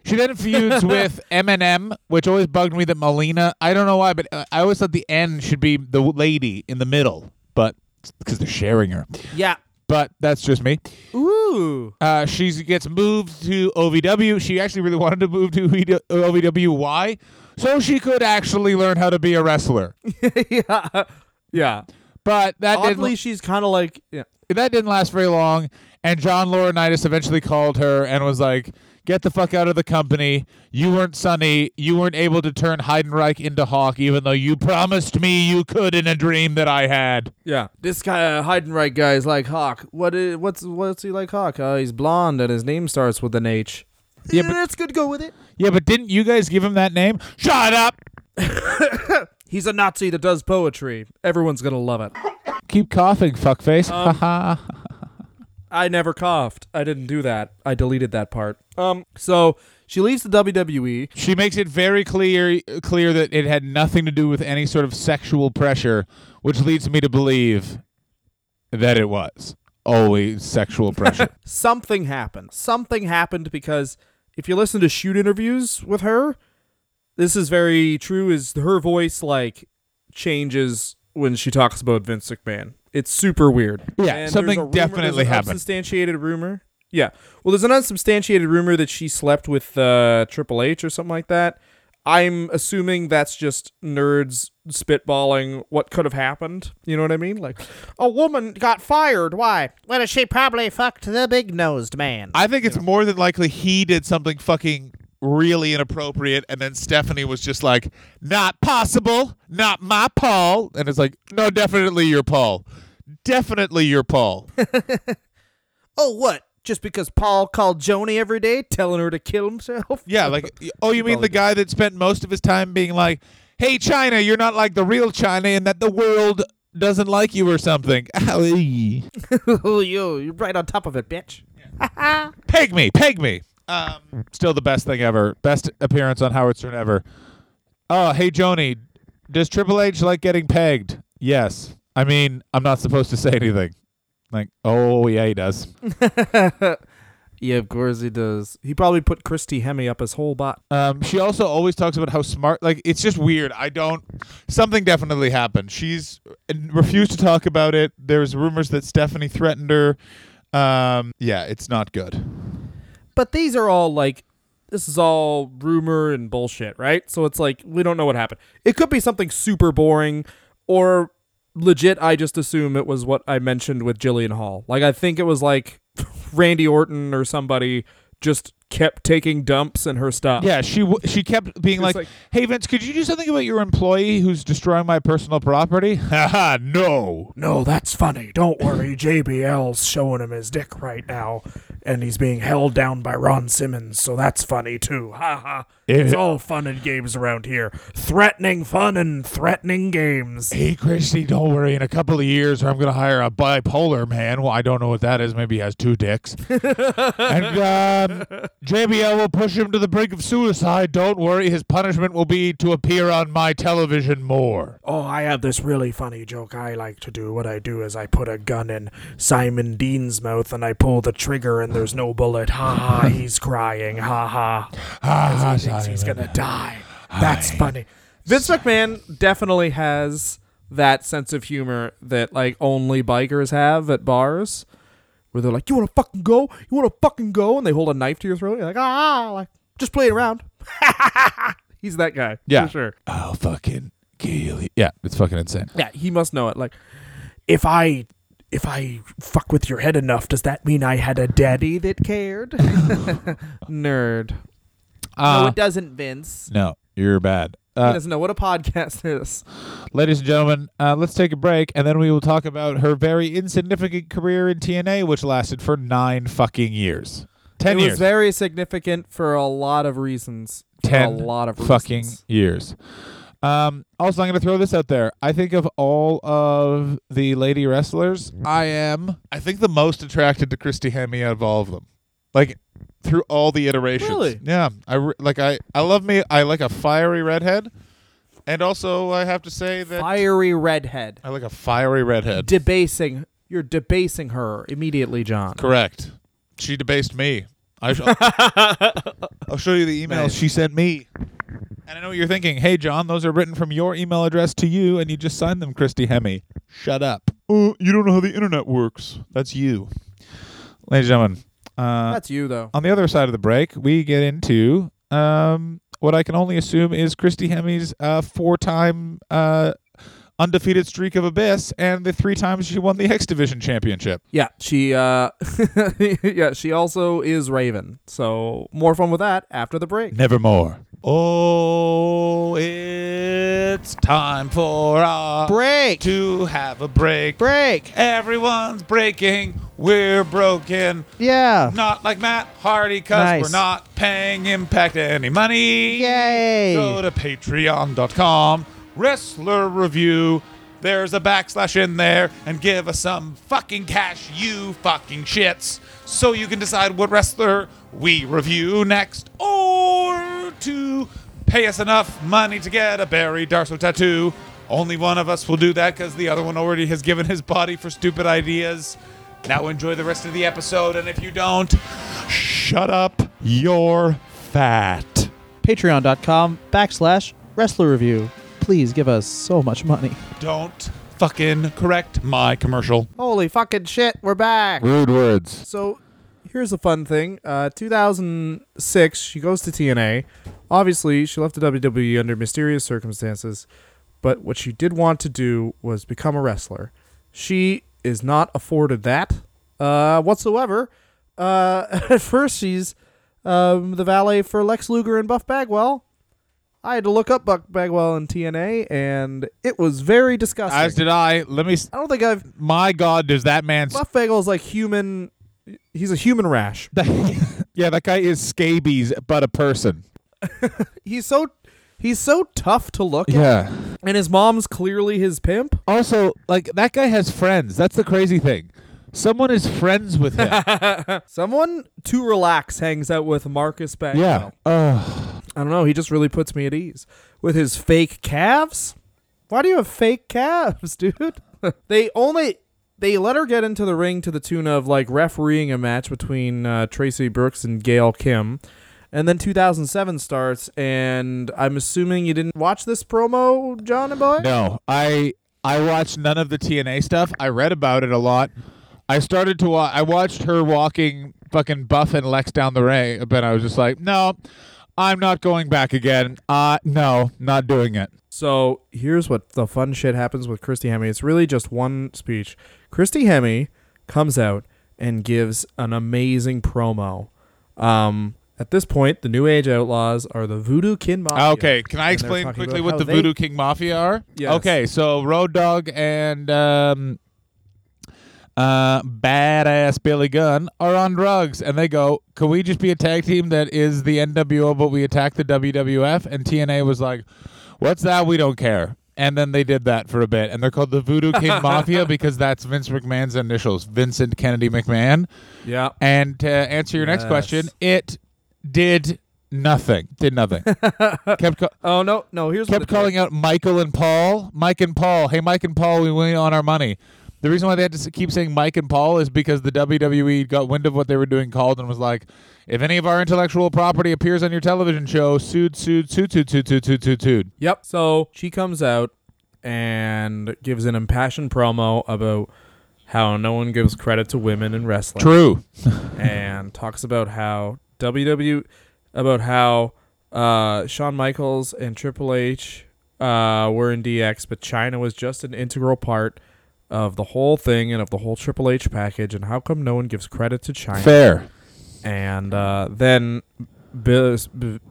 She then feuds [laughs] with MNM, which always bugged me that Melina. I don't know why, but uh, I always thought the end should be the lady in the middle, but because they're sharing her. yeah. But that's just me. Ooh. Uh, she gets moved to OVW. She actually really wanted to move to OVW. Why? So she could actually learn how to be a wrestler. [laughs] yeah. Yeah. But that Oddly, didn't she's kind of like yeah. that didn't last very long. And John Laurinaitis eventually called her and was like, "Get the fuck out of the company. You weren't Sunny. You weren't able to turn Heidenreich into Hawk, even though you promised me you could in a dream that I had." Yeah. This guy uh, Heidenreich guy is like Hawk. What is what's what's he like Hawk? Uh, he's blonde and his name starts with an H. Yeah, Yeah, but- that's good. To go with it. Yeah, but didn't you guys give him that name? Shut up. [laughs] He's a Nazi that does poetry. Everyone's gonna love it. Keep coughing, fuckface. Um. [laughs] I never coughed. I didn't do that. I deleted that part. Um. So she leaves the. WWE. She makes it very clear clear that it had nothing to do with any sort of sexual pressure, which leads me to believe that it was always sexual pressure. [laughs] Something happened. Something happened because if you listen to shoot interviews with her, this is very true. Is her voice like changes when she talks about Vince McMahon? It's super weird. Yeah, And something there's a rumor- definitely there's an happened. Unsubstantiated rumor. Yeah. Well, there's an unsubstantiated rumor that she slept with uh, Triple H or something like that. I'm assuming that's just nerds spitballing what could have happened. You know what I mean? Like, a woman got fired. Why? Well, she probably fucked the big nosed man. I think it's more than likely he did something fucking really inappropriate, and then Stephanie was just like, "Not possible, not my Paul," and it's like, "No, definitely you're Paul, definitely you're Paul." [laughs] oh, what? Just because Paul called Joni every day, telling her to kill himself? yeah, like, [laughs] oh, you mean the guy that spent most of his time being like, "Hey, Chyna, you're not like the real China, and that the world." Doesn't like you or something. [laughs] Oh, yo, you're right on top of it, bitch. Peg me, peg me. Um, still the best thing ever. Best appearance on Howard Stern ever. Oh, hey Joni, does Triple H like getting pegged? Yes. I mean, I'm not supposed to say anything. Like, oh yeah, he does. [laughs] Yeah, of course he does. He probably put Christy Hemme up his whole bot. Um, she also always talks about how smart. Like, it's just weird. I don't. Something definitely happened. She's uh, refused to talk about it. There's rumors that Stephanie threatened her. Um, yeah, it's not good. But these are all like, this is all rumor and bullshit, right? So it's like, we don't know what happened. It could be something super boring or legit. I just assume it was what I mentioned with Jillian Hall. Like, I think it was like [laughs] Randy Orton or somebody just kept taking dumps in her stuff. Yeah, she w- she kept being like, like- "Hey Vince, could you do something about your employee who's destroying my personal property?" [laughs] Haha, no. No, that's funny. Don't worry. [laughs] JBL's showing him his dick right now, and he's being held down by Ron Simmons, so that's funny too. [laughs] Ha ha. It's all fun and games around here. Threatening fun and threatening games. Hey Christy, don't worry. In a couple of years, I'm gonna hire a bipolar man. Well, I don't know what that is. Maybe he has two dicks. [laughs] and um, JBL will push him to the brink of suicide. Don't worry. His punishment will be to appear on my television more. Oh, I have this really funny joke I like to do. What I do is I put a gun in Simon Dean's mouth and I pull the trigger and there's no bullet. Ha ha, [laughs] he's crying. Ha ha. Ah, He thinks he's gonna die. That's funny. Vince McMahon definitely has that sense of humor that like only bikers have at bars, where they're like, "You want to fucking go? You want to fucking go?" and they hold a knife to your throat. You're like, "Ah, like just playing around." [laughs] He's that guy. Yeah. for sure. I'll fucking kill you. Yeah, it's fucking insane. Yeah, he must know it. Like, If I if I fuck with your head enough, does that mean I had a daddy that cared? [laughs] nerd. Uh, no, it doesn't, Vince. no, you're bad. he Uh, doesn't know what a podcast is. ladies and gentlemen, uh, let's take a break, and then we will talk about her very insignificant career in TNA, which lasted for nine fucking years. Ten it years. was very significant for a lot of reasons. For Ten a lot of fucking years. Um, also, I'm going to throw this out there. I think of all of the lady wrestlers, I am, I think, the most attracted to Christy Hemme out of all of them. Like through all the iterations. Really? Yeah. I re- like. I I love me. I like a fiery redhead, and also I have to say that Fiery redhead. I like a fiery redhead. Debasing. You're debasing her immediately, John. Correct. She debased me. I sh- [laughs] I'll show you the emails Nice. she sent me. And I know what you're thinking. Hey, John, those are written from your email address to you, and you just signed them, Christy Hemme. Shut up. Oh, you don't know how the internet works. That's you. Ladies and gentlemen, uh, That's you, though. on the other side of the break, we get into um, what I can only assume is Christy Hemme's uh, four-time uh, undefeated streak of Abyss, and the three times she won the X Division championship. Yeah, she. uh [laughs] Yeah, she also is Raven. So more fun with that after the break. Nevermore. Oh, it's time for our Break. to have a break. Break. Everyone's breaking. We're broken. Yeah. Not like Matt Hardy, because Nice. we're not paying Impact any money. Yay. Go to patreon.com, wrestler review. There's a backslash in there and give us some fucking cash, you fucking shits, so you can decide what wrestler we review next or pay us enough money to get a Barry Darsow tattoo. Only one of us will do that because the other one already has given his body for stupid ideas. Now enjoy the rest of the episode, and if you don't, shut up, you're fat. Patreon.com backslash wrestler review. Please give us so much money. Don't fucking correct my commercial. Holy fucking shit, we're back. Rude words. So here's a fun thing. Uh, 2006, she goes to TNA. Obviously, she left the WWE under mysterious circumstances, but what she did want to do was become a wrestler. She is not afforded that uh, whatsoever. Uh, [laughs] at first, she's um, the valet for Lex Luger and Buff Bagwell. I had to look up Buff Bagwell in TNA, and it was very disgusting. As did I. Let me. s- I don't think I've My God, does that man? Buff Bagwell's like human. He's a human rash. [laughs] yeah, that guy is scabies, but a person. [laughs] He's so he's so tough to look at, Yeah. and his mom's clearly his pimp. Also, like that guy has friends. That's the crazy thing. Someone is friends with him. [laughs] Someone to relax hangs out with Marcus yeah. Bagwell. Ugh. I don't know. He just really puts me at ease with his fake calves. Why do you have fake calves, dude? they only they let her get into the ring to the tune of like refereeing a match between uh, Traci Brooks and Gail Kim. And then 2007 starts, and I'm assuming you didn't watch this promo, John and Boy? No, I I watched none of the TNA stuff. I read about it a lot. I started to watch. I watched her walking fucking Buff and Lex down the ring, but I was just like, no, I'm not going back again. Uh, no, not doing it. So here's what the fun shit happens with Christy Hemme. It's really just one speech. Christy Hemme comes out and gives an amazing promo. Um, At this point, the New Age Outlaws are the Voodoo Kin Mafia. Okay, can I explain quickly what the they- Voodoo Kin Mafia are? Yes. Okay, so Road Dog and um, uh, badass Billy Gunn are on drugs, and they go, "Can we just be a tag team that is the NWO, but we attack the WWF?" And TNA was like, "What's that? We don't care." And then they did that for a bit, and they're called the Voodoo Kin [laughs] Mafia because that's Vince McMahon's initials, Vincent Kennedy McMahon. Yeah. And to answer your next Yes. question, it did nothing. Did nothing. [laughs] Kept. Co- Oh no, no. Here's what kept it calling out Michael and Paul. Mike and Paul. Hey, Mike and Paul, we win on our money. The reason why they had to keep saying Mike and Paul is because the WWE got wind of what they were doing, called and was like, if any of our intellectual property appears on your television show, sued, sued, sued, sued, sued, sued, sued, sued, sued. Yep. So she comes out and gives an impassioned promo about how no one gives credit to women in wrestling. True. [laughs] and talks about how WW about how uh, Shawn Michaels and Triple H uh, were in DX, but Chyna was just an integral part of the whole thing and of the whole Triple H package. And how come no one gives credit to Chyna? Fair. And uh, then Bill,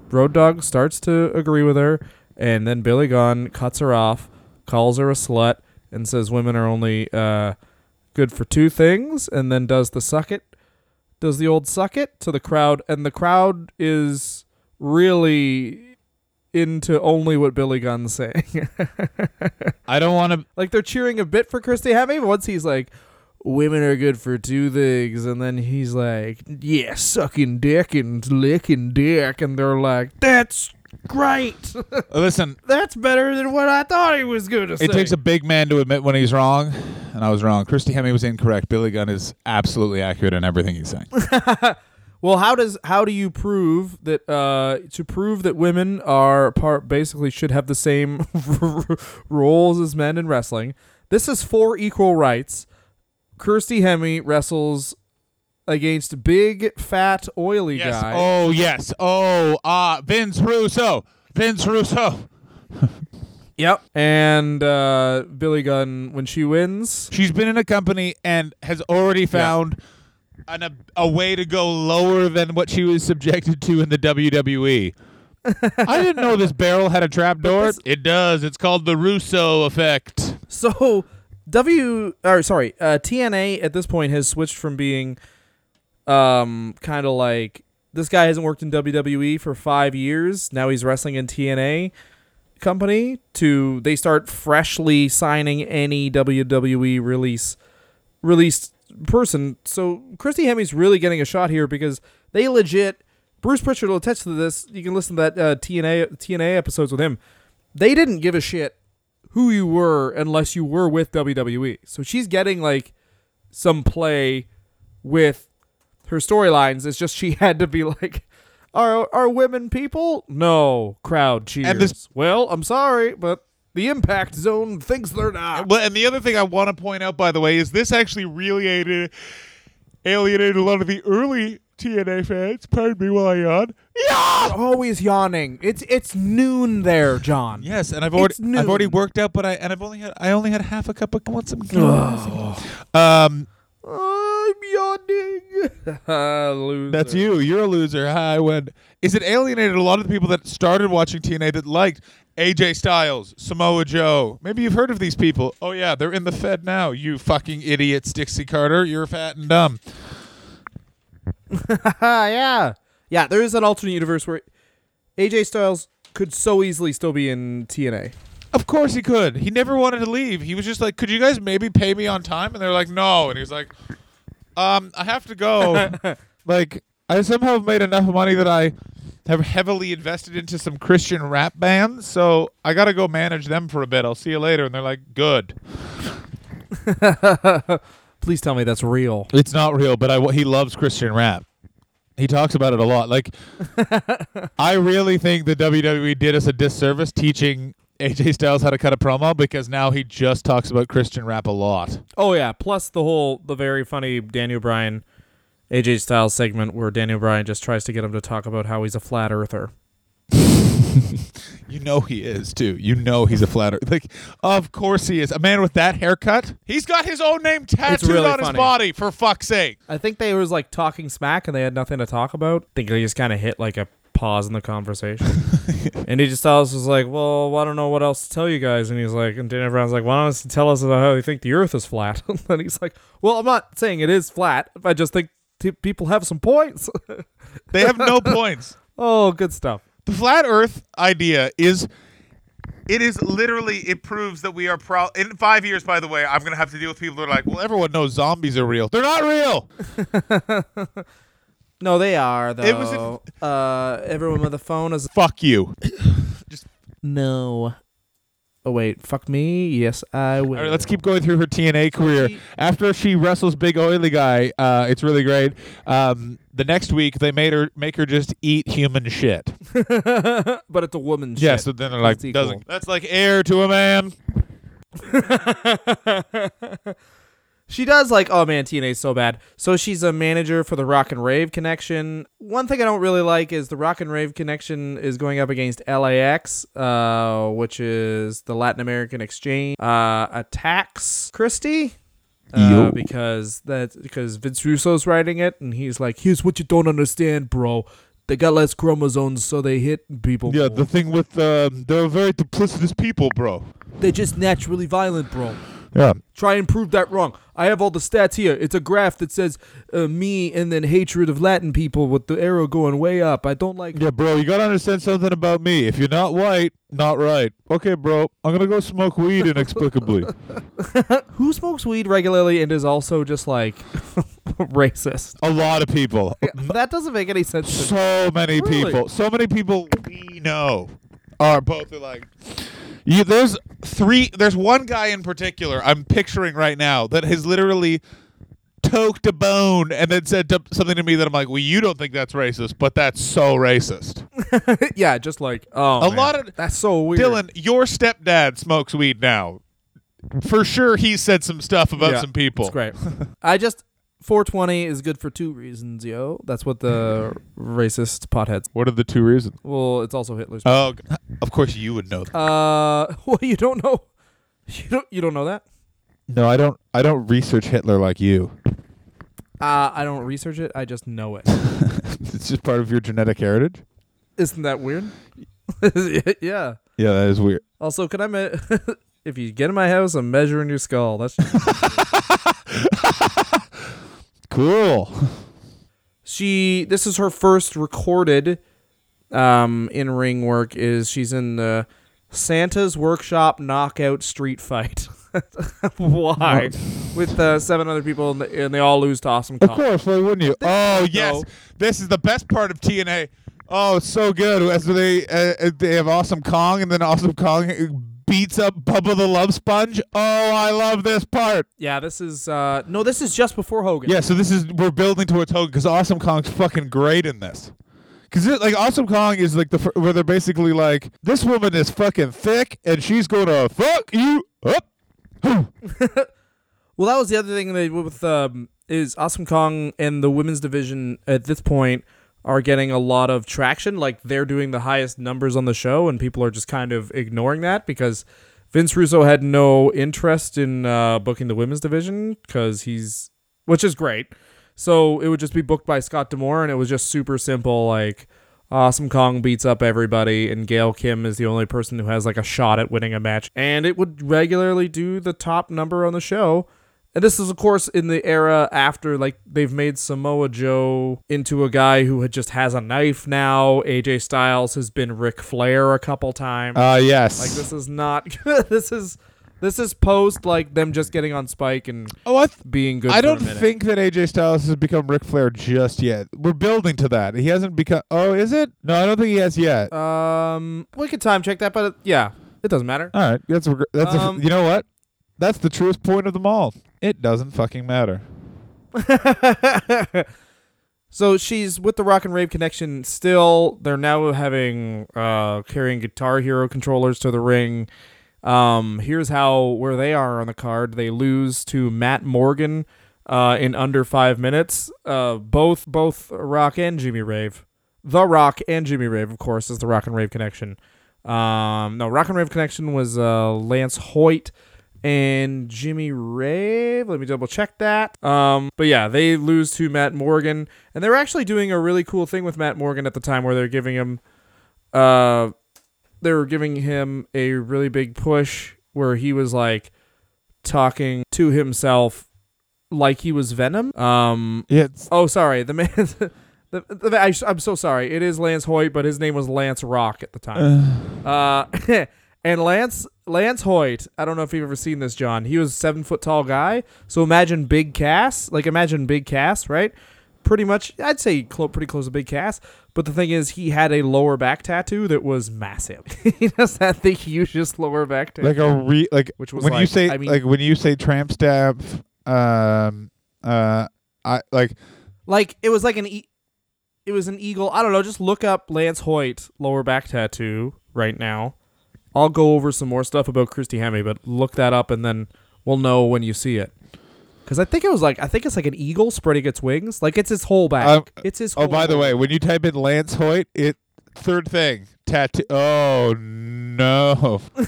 Road Dog starts to agree with her, and then Billy Gunn cuts her off, calls her a slut, and says women are only uh, good for two things, and then does the suck it, does the old suck it to the crowd, and the crowd is really into only what Billy Gunn's saying. [laughs] I don't want to. like they're cheering a bit for Christy Hemme, but once he's like, "Women are good for two things," and then he's like, "Yeah, sucking dick and licking dick," and they're like, "That's great. [laughs] Uh, listen, That's better than what I thought he was going to say." it takes a big man to admit when he's wrong, and I was wrong. Christy Hemme was incorrect. Billy Gunn is absolutely accurate in everything he's saying. [laughs] well, how does how do you prove that uh to prove that women are part basically should have the same [laughs] roles as men in wrestling? This is for equal rights. Christy Hemme wrestles against big fat oily Yes. guy. Oh yes. Oh ah, Vince Russo. Vince Russo. [laughs] Yep. And uh, Billy Gunn when she wins. She's been in a company and has already found an, a, a way to go lower than what she was subjected to in the WWE. I didn't know this barrel had a trap door. this- It does. It's called the Russo effect. So W or sorry, uh, TNA at this point has switched from being um kind of like this guy hasn't worked in WWE for 5 years. Now he's wrestling in TNA company to they start freshly signing any WWE release released person. So Christy Hemme's really getting a shot here because they legit Bruce Pritchard will attest to this. You can listen to that uh, TNA TNA episodes with him. They didn't give a shit who you were unless you were with WWE. So she's getting like some play with her storylines. It's just she [laughs] had to be like, "Are are women people?" No, crowd cheers. This- well, I'm sorry, but the Impact Zone thinks they're not. Well, and the other thing I want to point out, by the way, is this actually really alienated, alienated a lot of the early TNA fans. Pardon me while I yawn. Yeah. Always yawning. It's it's noon there, John. Yes, and I've already. I've already worked out, but I and I've only had I only had half a cup of. I want some. Um, I'm yawning. [laughs] Loser. that's you. You're a loser. Hi, when is it alienated a lot of the people that started watching TNA that liked AJ Styles, Samoa Joe? Maybe you've heard of these people. Oh yeah, they're in the Fed now. You fucking idiots, Dixie Carter. You're fat and dumb. Ah, [laughs] yeah. Yeah, there is an alternate universe where AJ Styles could so easily still be in TNA. Of course he could. He never wanted to leave. He was just like, "Could you guys maybe pay me on time?" And they're like, "No." And he's like, "Um, I have to go." [laughs] like, I somehow made enough money that I have heavily invested into some Christian rap bands, so I got to go manage them for a bit. I'll see you later. And they're like, "Good." [laughs] Please tell me that's real. It's not real, but I he loves Christian rap. He talks about it a lot. Like, [laughs] I really think the WWE did us a disservice teaching AJ Styles how to cut a promo because now he just talks about Christian rap a lot. Oh yeah, plus the whole the very funny Daniel Bryan AJ Styles segment where Daniel Bryan just tries to get him to talk about how he's a flat earther. [laughs] You know he is too. You know he's a flat earth. Like, of course he is. A man with that haircut. He's got his own name tattooed really on his funny. body. For fuck's sake. I think they was like talking smack and they had nothing to talk about. I think they just kind of hit like a pause in the conversation. [laughs] and he just tells us like, well, I don't know what else to tell you guys. And he's like, and Dan Brown's like, why don't you tell us about how you think the Earth is flat? [laughs] and he's like, well, I'm not saying it is flat. I just think t- people have some points. [laughs] They have no [laughs] points. oh, good stuff. The flat Earth idea is. It is literally. It proves that we are pro. In five years, by the way, I'm gonna have to deal with people that are like, "Well, everyone knows zombies are real. They're not real." [laughs] No, they are though. It was uh, everyone with a phone is Fuck you. Just [coughs] no. Oh wait, fuck me. Yes, I will. All right, let's keep going through her TNA career. After she wrestles Big Oily Guy, uh, it's really great. Um, the next week, they made her make her just eat human shit. [laughs] but it's a woman's Yeah, shit. so then they're like, That's doesn't that's like air to a man. [laughs] She does like, oh man, TNA's so bad. So she's a manager for the Rock and Rave Connection. One thing I don't really like is the Rock and Rave Connection is going up against LAX, uh, which is the Latin American Exchange. Uh, attacks Christy. Uh, because that's because Vince Russo's writing it, and he's like, "Here's what you don't understand, bro. They got less chromosomes, so they hit people. Yeah, the thing with um, they're very duplicitous people, bro. They're just naturally violent, bro. Yeah, Try and prove that wrong. I have all the stats here. It's a graph that says uh, me and then hatred of Latin people with the arrow going way up. I don't like. yeah, bro. You gotta understand something about me. If you're not white, not right. Okay, bro. I'm gonna go smoke weed inexplicably. [laughs] Who smokes weed regularly and is also just like [laughs] racist? a lot of people. [laughs] That doesn't make any sense. To me. so many Really? people so many people we know are both are like you there's three there's one guy in particular i'm picturing right now that has literally toked a bone and then said to, something to me that i'm like well you don't think that's racist but that's so racist [laughs] yeah, just like oh, A man. lot of- that's so weird. dylan your stepdad smokes weed now for sure he said some stuff about Yeah, some people It's great. [laughs] I just 420 is good for two reasons, yo. That's what the [laughs] racist potheads. what are the two reasons Well, it's also Hitler's. oh g- of course you would know that. Uh, [laughs] well, you don't know. You don't. You don't know that. no i don't i don't research hitler like you Uh, I don't research it. I just know it. [laughs] it's just part of your genetic heritage Isn't that weird? yeah. yeah that is weird Also, can I me- if you get in my house, I'm measuring your skull. That's Cool. she. This is her first recorded um in ring work. Is she's in the Santa's Workshop Knockout Street Fight. [laughs] Why? With uh, seven other people, and, and they all lose to Awesome Kong. Of course, why wouldn't you? Oh yes, No. this is the best part of TNA. Oh, it's so good. As they uh, they have Awesome Kong, and then Awesome Kong beats up Bubba the Love Sponge. Oh, I love this part. Yeah, this is uh no, this is just before Hogan. Yeah, so this is we're building towards Hogan because Awesome Kong's fucking great in this. Because like Awesome Kong is like the fir- where they're basically like this woman is fucking thick and she's gonna fuck you up. [laughs] Well, that was the other thing they with um, is Awesome Kong and the women's division at this point are getting a lot of traction. Like they're doing the highest numbers on the show, and people are just kind of ignoring that because Vince Russo had no interest in uh, booking the women's division because he's, which is great. So it would just be booked by Scott D'Amore, and it was just super simple. Like Awesome Kong beats up everybody, and Gail Kim is the only person who has like a shot at winning a match. And it would regularly do the top number on the show. And this is, of course, in the era after like they've made Samoa Joe into a guy who had just has a knife now. AJ Styles has been Ric Flair a couple times. Uh yes. like this is not. [laughs] this is this is post like them just getting on Spike and oh, I th- being good. I don't think that AJ Styles has become Ric Flair just yet. We're building to that. He hasn't become. Oh, is it? No, I don't think he has yet. Um, we could time check that, but it, yeah, it doesn't matter. all right, that's a, that's a, um, you know what? That's the truest point of them all. It doesn't fucking matter. [laughs] so she's with the Rock and Rave Connection still. They're now having uh carrying Guitar Hero controllers to the ring. Um, here's how where they are on the card. They lose to Matt Morgan uh in under five minutes. Uh, both both Rock and Jimmy Rave, the Rock and Jimmy Rave, of course, is the Rock and Rave Connection. Um, no, Rock and Rave Connection was uh, Lance Hoyt and Jimmy Rave. Let me double check that. Um, but yeah, they lose to Matt Morgan, and they were actually doing a really cool thing with Matt Morgan at the time, where they're giving him, uh, they were giving him a really big push where he was like talking to himself like he was Venom. Um, it's, Oh, sorry. The man. [laughs] The, the, I, I'm so sorry. It is Lance Hoyt, but his name was Lance Rock at the time. Uh, [laughs] and Lance Lance Hoyt. I don't know if you've ever seen this, John. He was a seven foot tall guy. So imagine Big Cass. Like imagine Big Cass, right? Pretty much, I'd say clo- pretty close to Big Cass. But the thing is, he had a lower back tattoo that was massive. [laughs] he just had the hugest lower back tattoo. like a re like Which was when you say I mean- like when you say tramp stamp um uh I like like it was like an e- it was an eagle i don't know just look up lance hoyt lower back tattoo right now i'll go over some more stuff about christy hemme but look that up and then we'll know when you see it. Because i think it was like i think it's like an eagle spreading its wings. Like it's his whole back. Um, it's his oh whole by the way when you type in Lance Hoyt it third thing tattoo oh no. [laughs]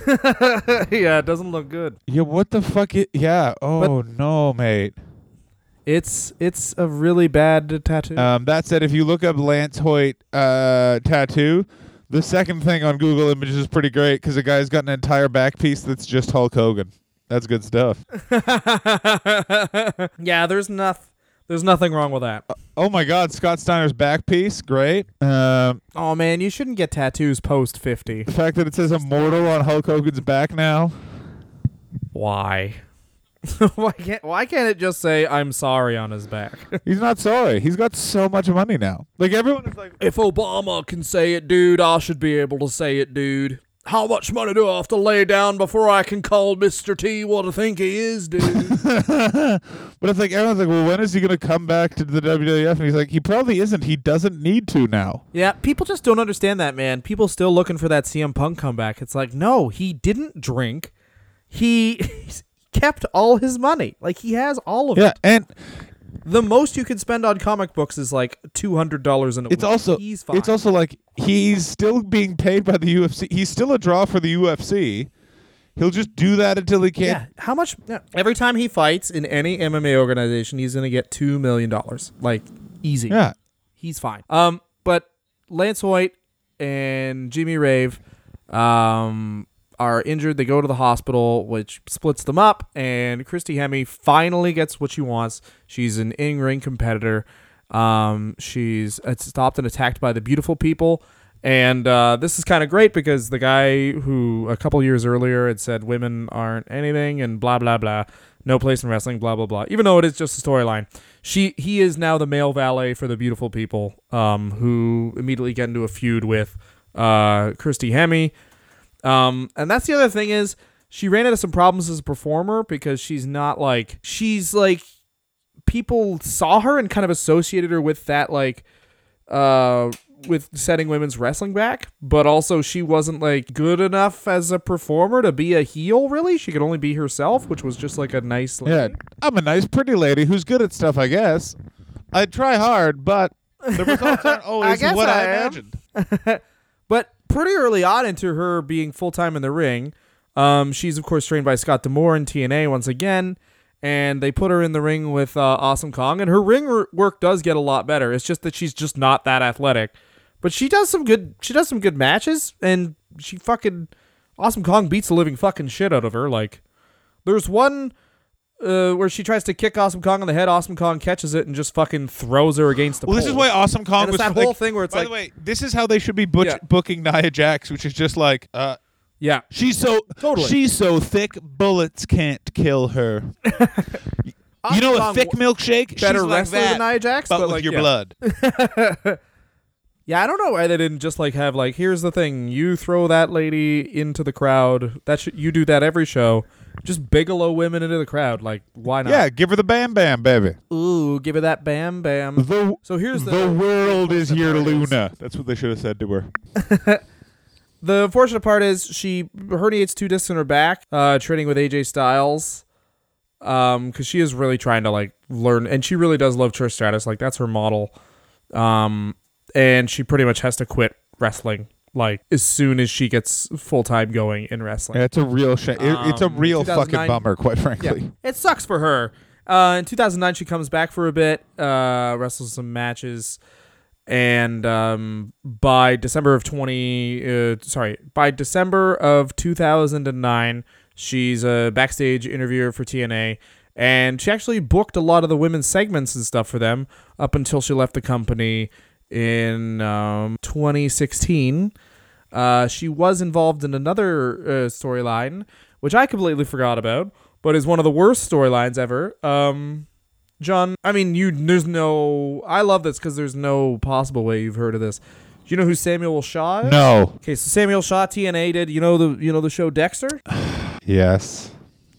Yeah it doesn't look good. Yeah what the fuck it yeah oh no mate. It's it's a really bad tattoo. Um that said if you look up Lance Hoyt uh tattoo the second thing on Google Images is pretty great because the guy's got an entire back piece that's just Hulk Hogan. That's good stuff. [laughs] Yeah there's nothing there's nothing wrong with that. Oh my god Scott Steiner's back piece? Great. Um oh man you shouldn't get tattoos post 50 The fact that it says immortal on Hulk Hogan's back now. Why? [laughs] why can't Why can't it just say "I'm sorry" on his back? [laughs] He's not sorry. He's got so much money now. Like everyone is like, if Obama can say it, dude, I should be able to say it, dude. How much money do I have to lay down before I can call Mr. T what I think he is, dude? [laughs] but it's like everyone's like, well, when is he gonna come back to the WWF? And he's like, he probably isn't. He doesn't need to now. yeah, people just don't understand that, man. People still looking for that CM Punk comeback. It's like, no, he didn't drink. He kept all his money. Like he has all of Yeah, it. and The most you can spend on comic books is like two hundred dollars in a it's week. also he's fine. it's also like he's still being paid by the UFC. He's still a draw for the UFC. He'll just do that until he can't. Yeah. How much? yeah, Every time he fights in any MMA organization, he's gonna get two million dollars, like easy. Yeah. he's fine. Um, but Lance Hoyt and Jimmy Rave, um, are injured. They go to the hospital, which splits them up. And Christy Hemme finally gets what she wants. She's an in-ring competitor. Um, she's stopped and attacked by the beautiful people. And uh, this is kind of great because the guy who a couple years earlier had said women aren't anything and blah blah blah, no place in wrestling, blah blah blah. Even though it is just a storyline, she he is now the male valet for the beautiful people, um, who immediately get into a feud with uh, Christy Hemme. Um, and that's the other thing is she ran into some problems as a performer because she's not like she's like people saw her and kind of associated her with that like uh with setting women's wrestling back, but also she wasn't like good enough as a performer to be a heel. Really, she could only be herself, which was just like a nice. Yeah. I'm a nice, pretty lady who's good at stuff. I guess I try hard, but the results [laughs] aren't always guess what I, I imagined. [laughs] Pretty early on into her being full time in the ring, um, she's of course trained by Scott D'Amore in TNA once again, and they put her in the ring with uh, Awesome Kong, and her ring work does get a lot better. It's just that she's just not that athletic, but she does some good. She does some good matches, and she fucking Awesome Kong beats the living fucking shit out of her. Like, there's one. Uh, where she tries to kick Awesome Kong on the head, Awesome Kong catches it and just fucking throws her against the Well, this is why Awesome Kong And it's was that like- whole thing where it's By like- the way, this is how they should be butch- Yeah. booking Nia Jax, which is just like, uh, yeah, she's so Totally. she's so thick, bullets can't kill her. [laughs] you know a Kong thick w- milkshake, better she's like wrestler that, than Nia Jax, but, but, with like, your yeah. blood. [laughs] Yeah, I don't know why they didn't just like have like here's the thing, you throw that lady into the crowd. That should you do that every show. Just Bigelow women into the crowd. Like why not? yeah, give her the bam bam, baby. Ooh, give her that bam bam. The So here's the the world is here, Luna. That's what they should have said to her. [laughs] The unfortunate part is she herniates two discs in her back, uh, training with AJ Styles. Um, because she is really trying to like learn, and she really does love Trish Stratus. Like that's her model. Um, and she pretty much has to quit wrestling like as soon as she gets full time going in wrestling. Yeah, it's a real shame. it's a Um, real fucking bummer, quite Yeah, frankly. it sucks for her. Uh, in 2009, she comes back for a bit, uh, wrestles some matches, and um, by December of 20, uh, sorry, by December of 2009, she's a backstage interviewer for TNA, and she actually booked a lot of the women's segments and stuff for them up until she left the company in um, 2016. Uh, she was involved in another uh, storyline, which I completely forgot about, but is one of the worst storylines ever. Um, John, I mean, you there's no. I love this because there's no possible way you've heard of this. Do you know who Samuel Shaw is? No. Okay, so Samuel Shaw, TNA did. You know the you know the show Dexter. [sighs] Yes.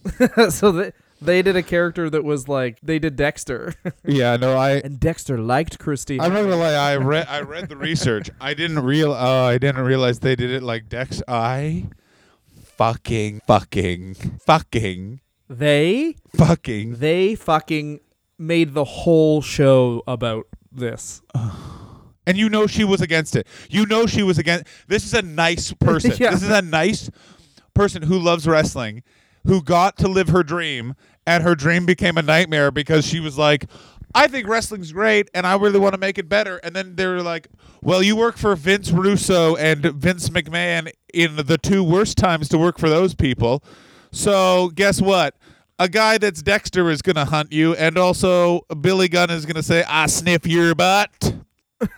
[laughs] so they they did a character that was like they did Dexter, [laughs] Yeah. No. I. and Dexter liked Christy. I'm not gonna lie. I read. I read the research. [laughs] I didn't real. Oh, I didn't realize they did it like Dex. I. Fucking. Fucking. Fucking. they Fucking. they fucking made the whole show about this. [sighs] And you know she was against it. You know she was against. This is a nice [laughs] person. Yeah. This is a nice person who loves wrestling, who got to live her dream, and her dream became a nightmare because she was like, "I think wrestling's great, and I really want to make it better." And then they were like, "Well, you work for Vince Russo and Vince McMahon in the two worst times to work for those people. So guess what?" A guy that's Dexter is going to hunt you, and also Billy Gunn is going to say, I sniff your butt. [laughs]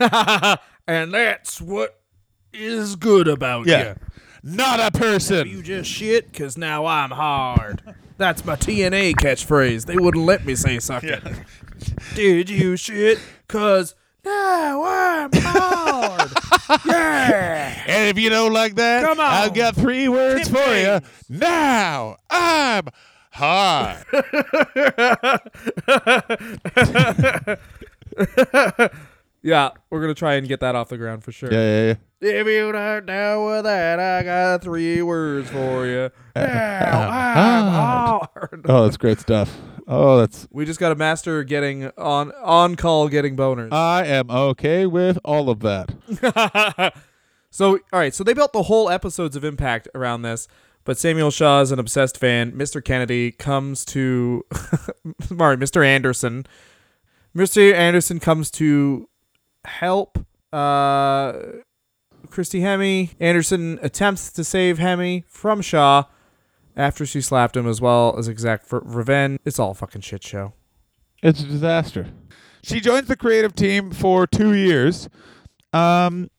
and that's what is good about Yeah. you. Not a person. You just shit because now I'm hard. [laughs] That's my TNA catchphrase. They wouldn't let me say suck [laughs] it. Did you shit? Cause now I'm hard. [laughs] yeah. And if you don't like that, Come on. I've got three words Tip for you. names. Now I'm hard. [laughs] Yeah, we're gonna try and get that off the ground for sure. yeah, yeah. yeah. If you don't know with that, I got three words for you. [laughs] Ah. Now I'm hard. Oh, that's great stuff. Oh, that's. We just got to master getting on on call, getting boners. [laughs] I am okay with all of that. [laughs] so, all right, so they built the whole episodes of Impact around this, but Samuel Shaw is an obsessed fan. Mr. Kennedy comes to, sorry, Mr. Anderson. Mr. Anderson comes to help uh, Christy Hemme. Anderson attempts to save Hemme from Shaw after she slapped him, as well as exact for revenge. It's all a fucking shit show. It's a disaster. She joins the creative team for two years, um,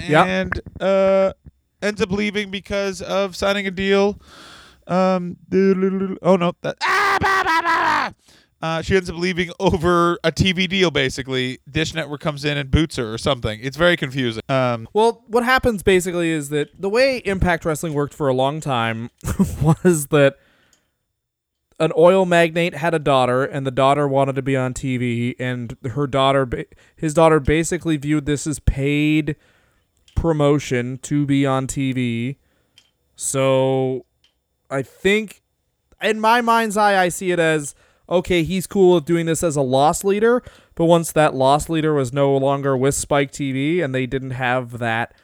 Yep. and uh, ends up leaving because of signing a deal. Um, oh no, that ah, bah, bah, bah. Uh, she ends up leaving over a TV deal. Basically, Dish Network comes in and boots her or something. It's very confusing. Um, Well, what happens basically is that the way Impact Wrestling worked for a long time [laughs] was that an oil magnate had a daughter, and the daughter wanted to be on TV, and her daughter, his daughter, basically viewed this as paid promotion to be on TV. So, I think, in my mind's eye, I see it as okay. He's cool with doing this as a loss leader, but once that loss leader was no longer with Spike TV, and they didn't have that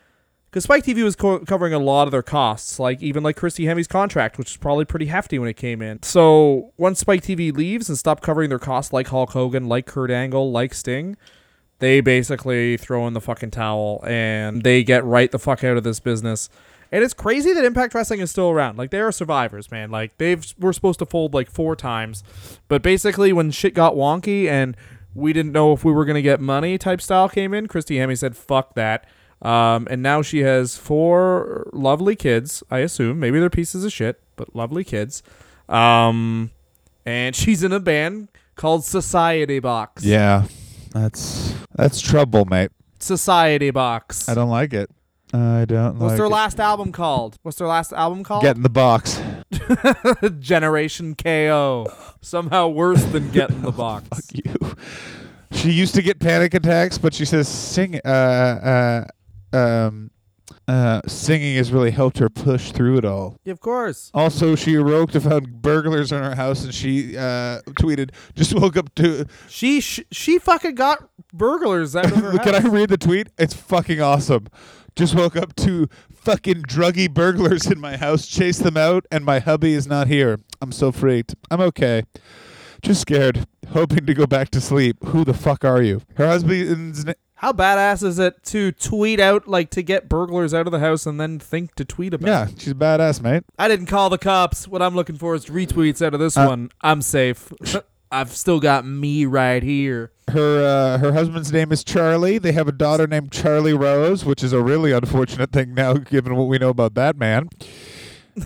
because Spike TV was co- covering a lot of their costs, like even like Christy Hemme's contract, which was probably pretty hefty when it came in. So once Spike TV leaves and stop covering their costs, like Hulk Hogan, like Kurt Angle, like Sting, they basically throw in the fucking towel and they get right the fuck out of this business. And it's crazy that Impact Wrestling is still around. Like they are survivors, man. Like they've were supposed to fold like four times, but basically when shit got wonky and we didn't know if we were gonna get money type style came in, Christy Hemme said fuck that. Um, and now she has four lovely kids. I assume maybe they're pieces of shit, but lovely kids. Um, and [laughs] she's in a band called Society Box. yeah, that's that's trouble, mate. Society Box. I don't like it. I don't know. What's like their it. last album called? What's their last album called? Get in the box. [laughs] Generation KO. Somehow worse than Get in [laughs] the Box. Fuck you. She used to get panic attacks, but she says sing uh uh um uh singing has really helped her push through it all. Yeah, of course. Also, she awoke to found burglars in her house, and she uh tweeted, "Just woke up to." She sh- she fucking got burglars out of [laughs] her Can I read the tweet? It's fucking awesome. Just woke up to fucking druggy burglars in my house, chased them out, and my hubby is not here. I'm so freaked. I'm okay. Just scared, hoping to go back to sleep. Who the fuck are you? Her husband's na- How badass is it to tweet out like to get burglars out of the house and then think to tweet about yeah, it? she's a badass, mate. I didn't call the cops. What I'm looking for is retweets out of this Uh, one. I'm safe. I've still got me right here. Her uh, her husband's name is Charlie. They have a daughter named Charlie Rose, which is a really unfortunate thing now, given what we know about that man. [laughs]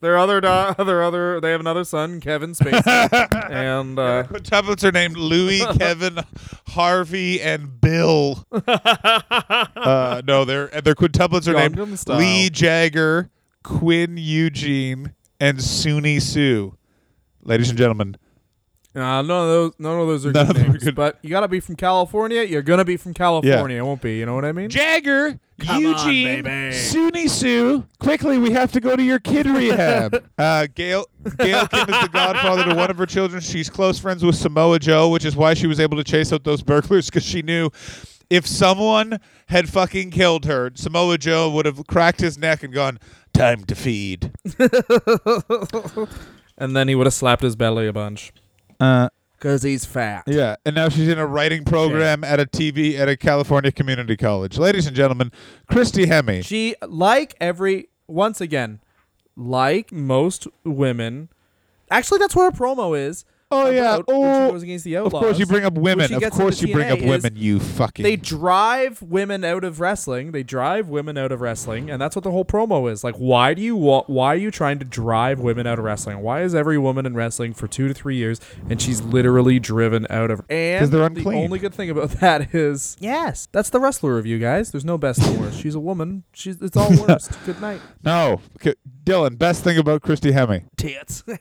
Their other do- their other they have another son, Kevin Spacey, [laughs] and uh, Quintuplets are named Louis, [laughs] Kevin, Harvey, and Bill. uh, no, their their quintuplets are Gangnam named Style. Lee Jagger, Quinn Eugene, and Suni Sue. Ladies and gentlemen, uh, none of those none of those are None good of them are names. good. But you gotta be from California. You're gonna be from California. It won't be. You know what I mean? Jagger, Come on, Eugene, baby. Suni Sue. Quickly, we have to go to your kid rehab. [laughs] uh, Gail Gail Kim is the godfather to one of her children. She's close friends with Samoa Joe, which is why she was able to chase out those burglars because she knew if someone had fucking killed her, Samoa Joe would have cracked his neck and gone, "Time to feed." [laughs] And then he would have slapped his belly a bunch Uh, because he's fat. yeah, and now she's in a writing program at a TV at a California community college. Ladies and gentlemen, Christy Hemme. She like every once again, like most women. Actually, that's what her promo is. Oh yeah. about when Oh, goes against the of course you bring up women. Of course into you bring up women. You fucking. They drive women out of wrestling. They drive women out of wrestling, and that's what the whole promo is. Like, why do you wa- Why are you trying to drive women out of wrestling? Why is every woman in wrestling for two to three years, and she's literally driven out of? And they're the only good thing about [laughs] that is yes, that's the wrestler review, guys. There's no best or worst. She's a woman. She's it's all worst. [laughs] good night. no, okay, Dylan. Best thing about Christy Hemme. Tits. [laughs]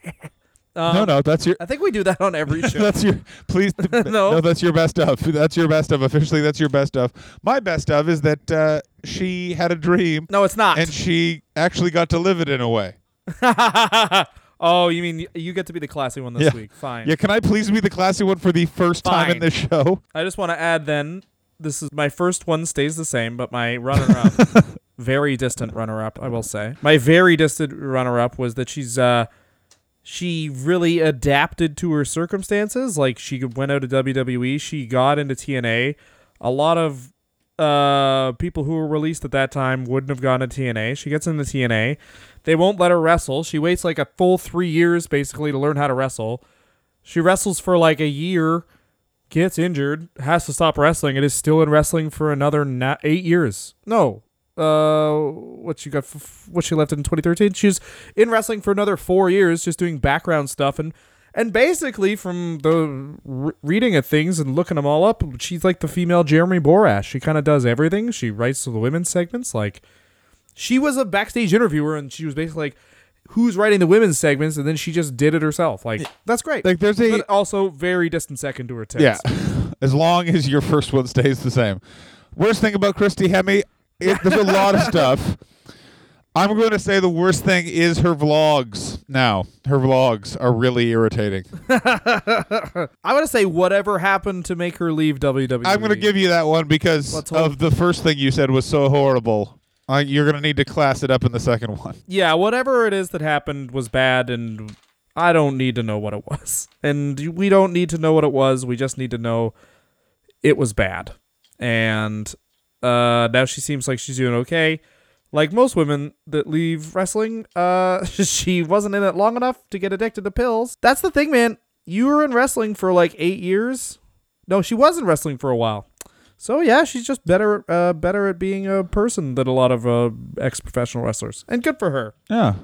no, Um, no, that's your. I think we do that on every [laughs] show. That's your please [laughs] no. No. that's your best of. That's your best of. Officially, that's your best of. My best of is that uh, she had a dream no, it's not. and she actually got to live it in a way. [laughs] oh, you mean you get to be the classy one this Yeah. week? Fine. Yeah, can I please be the classy one for the first time in Fine. this show? I just want to add then this is my first one stays the same, but my runner up, very distant runner up, I will say. My very distant runner up was that she's uh she really adapted to her circumstances. Like she went out of WWE, she got into TNA. A lot of uh people who were released at that time wouldn't have gone to TNA. She gets into TNA. They won't let her wrestle. She waits like a full 3 years basically to learn how to wrestle. She wrestles for like a year gets injured, has to stop wrestling, and is still in wrestling for another na- eight years. No, uh, what she got? F- what she left in 2013? She's in wrestling for another four years, just doing background stuff and. And basically, from the re- reading of things and looking them all up, she's like the female Jeremy Borash. She kind of does everything. She writes the women's segments. Like, she was a backstage interviewer, and she was basically like, "Who's writing the women's segments?" And then she just did it herself. Like, that's great. Like there's a But also very distant second to her tits. yeah. [laughs] As long as your first one stays the same. Worst thing about Christy Hemme, [laughs] it, there's a lot of stuff. I'm going to say the worst thing is her vlogs. Now, her vlogs are really irritating. I want to say whatever happened to make her leave WWE. I'm going to give you that one because Let's hope- of the first thing you said was so horrible. Uh, you're going to need to class it up in the second one. [laughs] Yeah, whatever it is that happened was bad, and I don't need to know what it was. And we don't need to know what it was. We just need to know it was bad. And uh, now she seems like she's doing okay. Like most women that leave wrestling, uh, [laughs] she wasn't in it long enough to get addicted to pills. That's the thing, man. You were in wrestling for like eight years. No, she was in wrestling for a while. So yeah, she's just better, uh, better at being a person than a lot of uh, ex-professional wrestlers, and good for her. Yeah.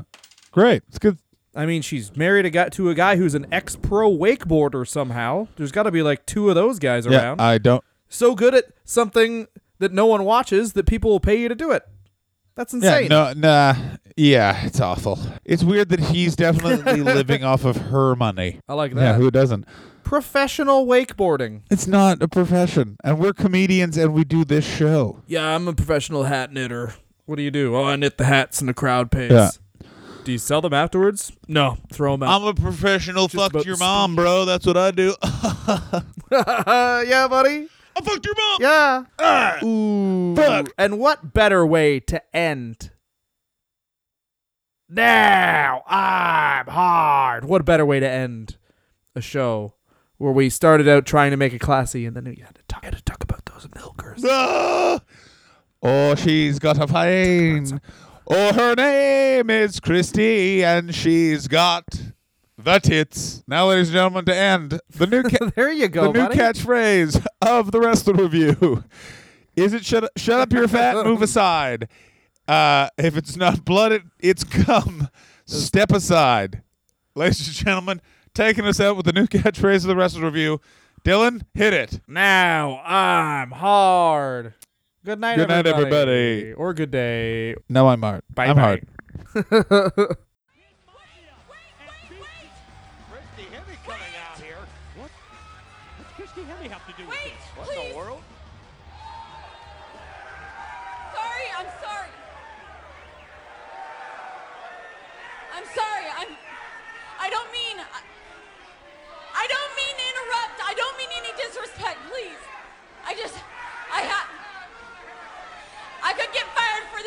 Great. It's good. I mean, she's married a guy to a guy who's an ex-pro wakeboarder somehow. There's got to be like two of those guys Yeah, around. I don't. so good at something that no one watches that people will pay you to do it. That's insane. Yeah, insane. no, nah. Yeah, it's awful. It's weird that he's definitely [laughs] living off of her money. I like that. Yeah, who doesn't? Professional wakeboarding. It's not a profession, and we're comedians, and we do this show. Yeah, I'm a professional hat knitter. What do you do? Oh, I knit the hats and the crowd pays. Yeah. Do you sell them afterwards? No, throw them out. I'm a professional. Just about Fuck your mom, bro. That's what I do. [laughs] [laughs] yeah, buddy. I fucked your mom. Yeah. Ooh. fuck. And what better way to end? Now I'm hard. What better way to end a show where we started out trying to make it classy and then we had to talk, had to talk about those milkers. Ah! Oh, she's got a pain. Oh, her name is Christy, and she's got the tits. Now, ladies and gentlemen, to end the new [laughs] ca- there you the go, new buddy. catchphrase of the wrestler review [laughs] is it shut shut up your fat [laughs] move aside. Uh, if it's not blood, it, it's cum. Step aside, ladies and gentlemen. Taking us out with the new catchphrase of the wrestler review. Dylan, hit it. Now I'm hard. Good night, Good night, everybody. everybody. Or good day. No, I'm hard. Bye I'm bye. hard.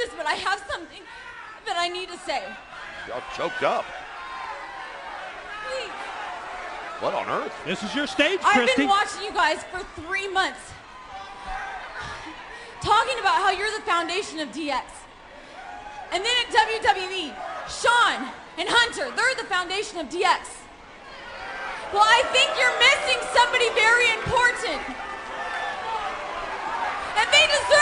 This, but I have something that I need to say. Y'all choked up. Please. What on earth? This is your stage, I've Christy. been watching you guys for three months. Talking about how you're the foundation of DX. And then at WWE, Shawn and Hunter, they're the foundation of DX. Well, I think you're missing somebody very important. And they deserve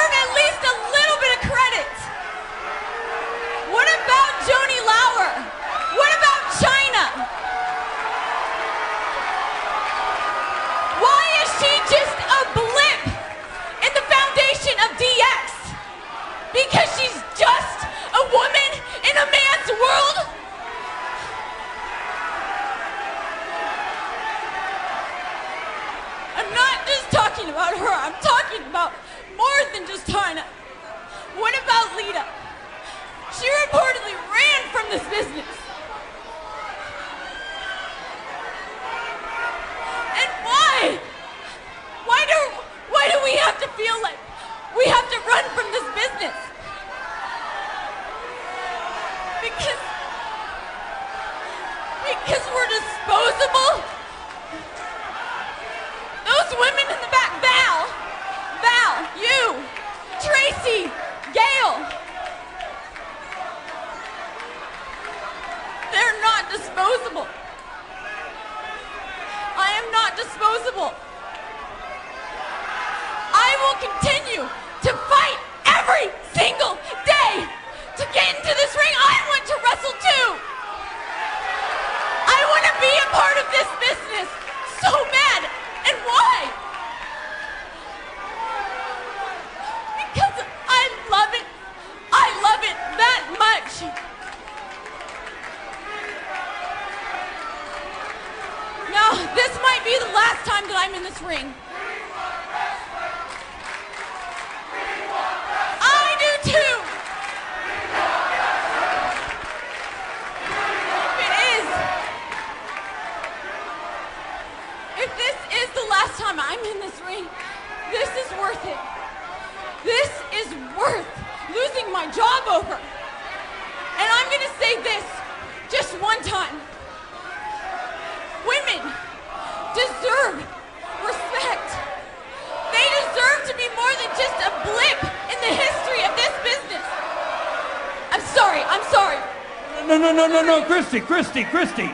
No, no, no, no, no, Christy, Christy, Christy.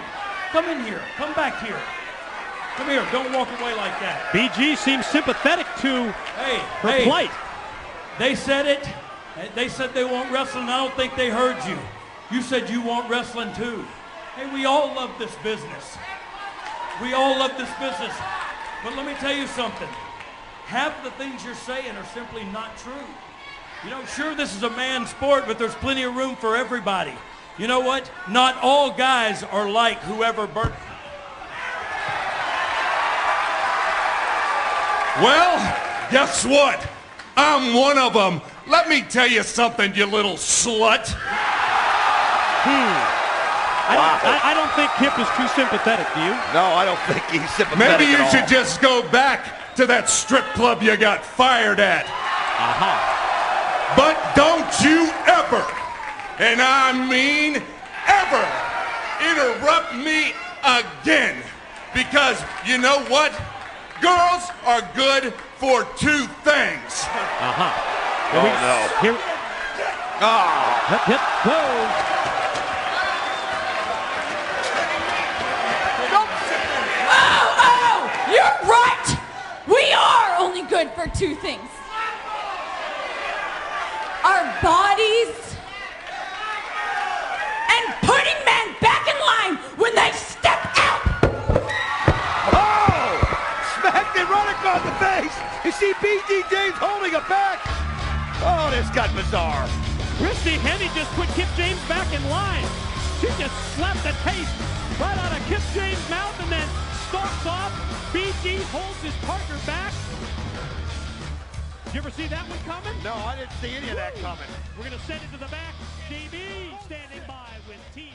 Come in here. Come back here. Come here. Don't walk away like that. BG seems sympathetic to Hey, her hey. plight. They said it. They said they want wrestling. I don't think they heard you. You said you want wrestling too. Hey, we all love this business. We all love this business. But let me tell you something. Half the things you're saying are simply not true. You know, sure, this is a man's sport, but there's plenty of room for everybody. You know what? Not all guys are like whoever burnt. Well, guess what? I'm one of them. Let me tell you something, you little slut. I, don't, I, I don't think Kip is too sympathetic, do you? No, I don't think he's sympathetic Maybe you at all. should just go back to that strip club you got fired at. Uh-huh. But don't you ever, and I mean ever, interrupt me again. Because you know what? Girls are good for two things. Uh-huh. Oh, no. Here. Ah. Hip, hip, whoa. Oh, oh, you're right. We are only good for two things. Our bodies and putting men back in line when they step out. Oh! Smacked it right across the face. You see BG James holding it back. Oh, this got bizarre. Christy Hemme just put Kip James back in line. She just slapped the taste right out of Kip James' mouth and then stalks off. BG holds his partner back you ever see that one coming? No, I didn't see any of that coming. We're going to send it to the back. JB standing by with Team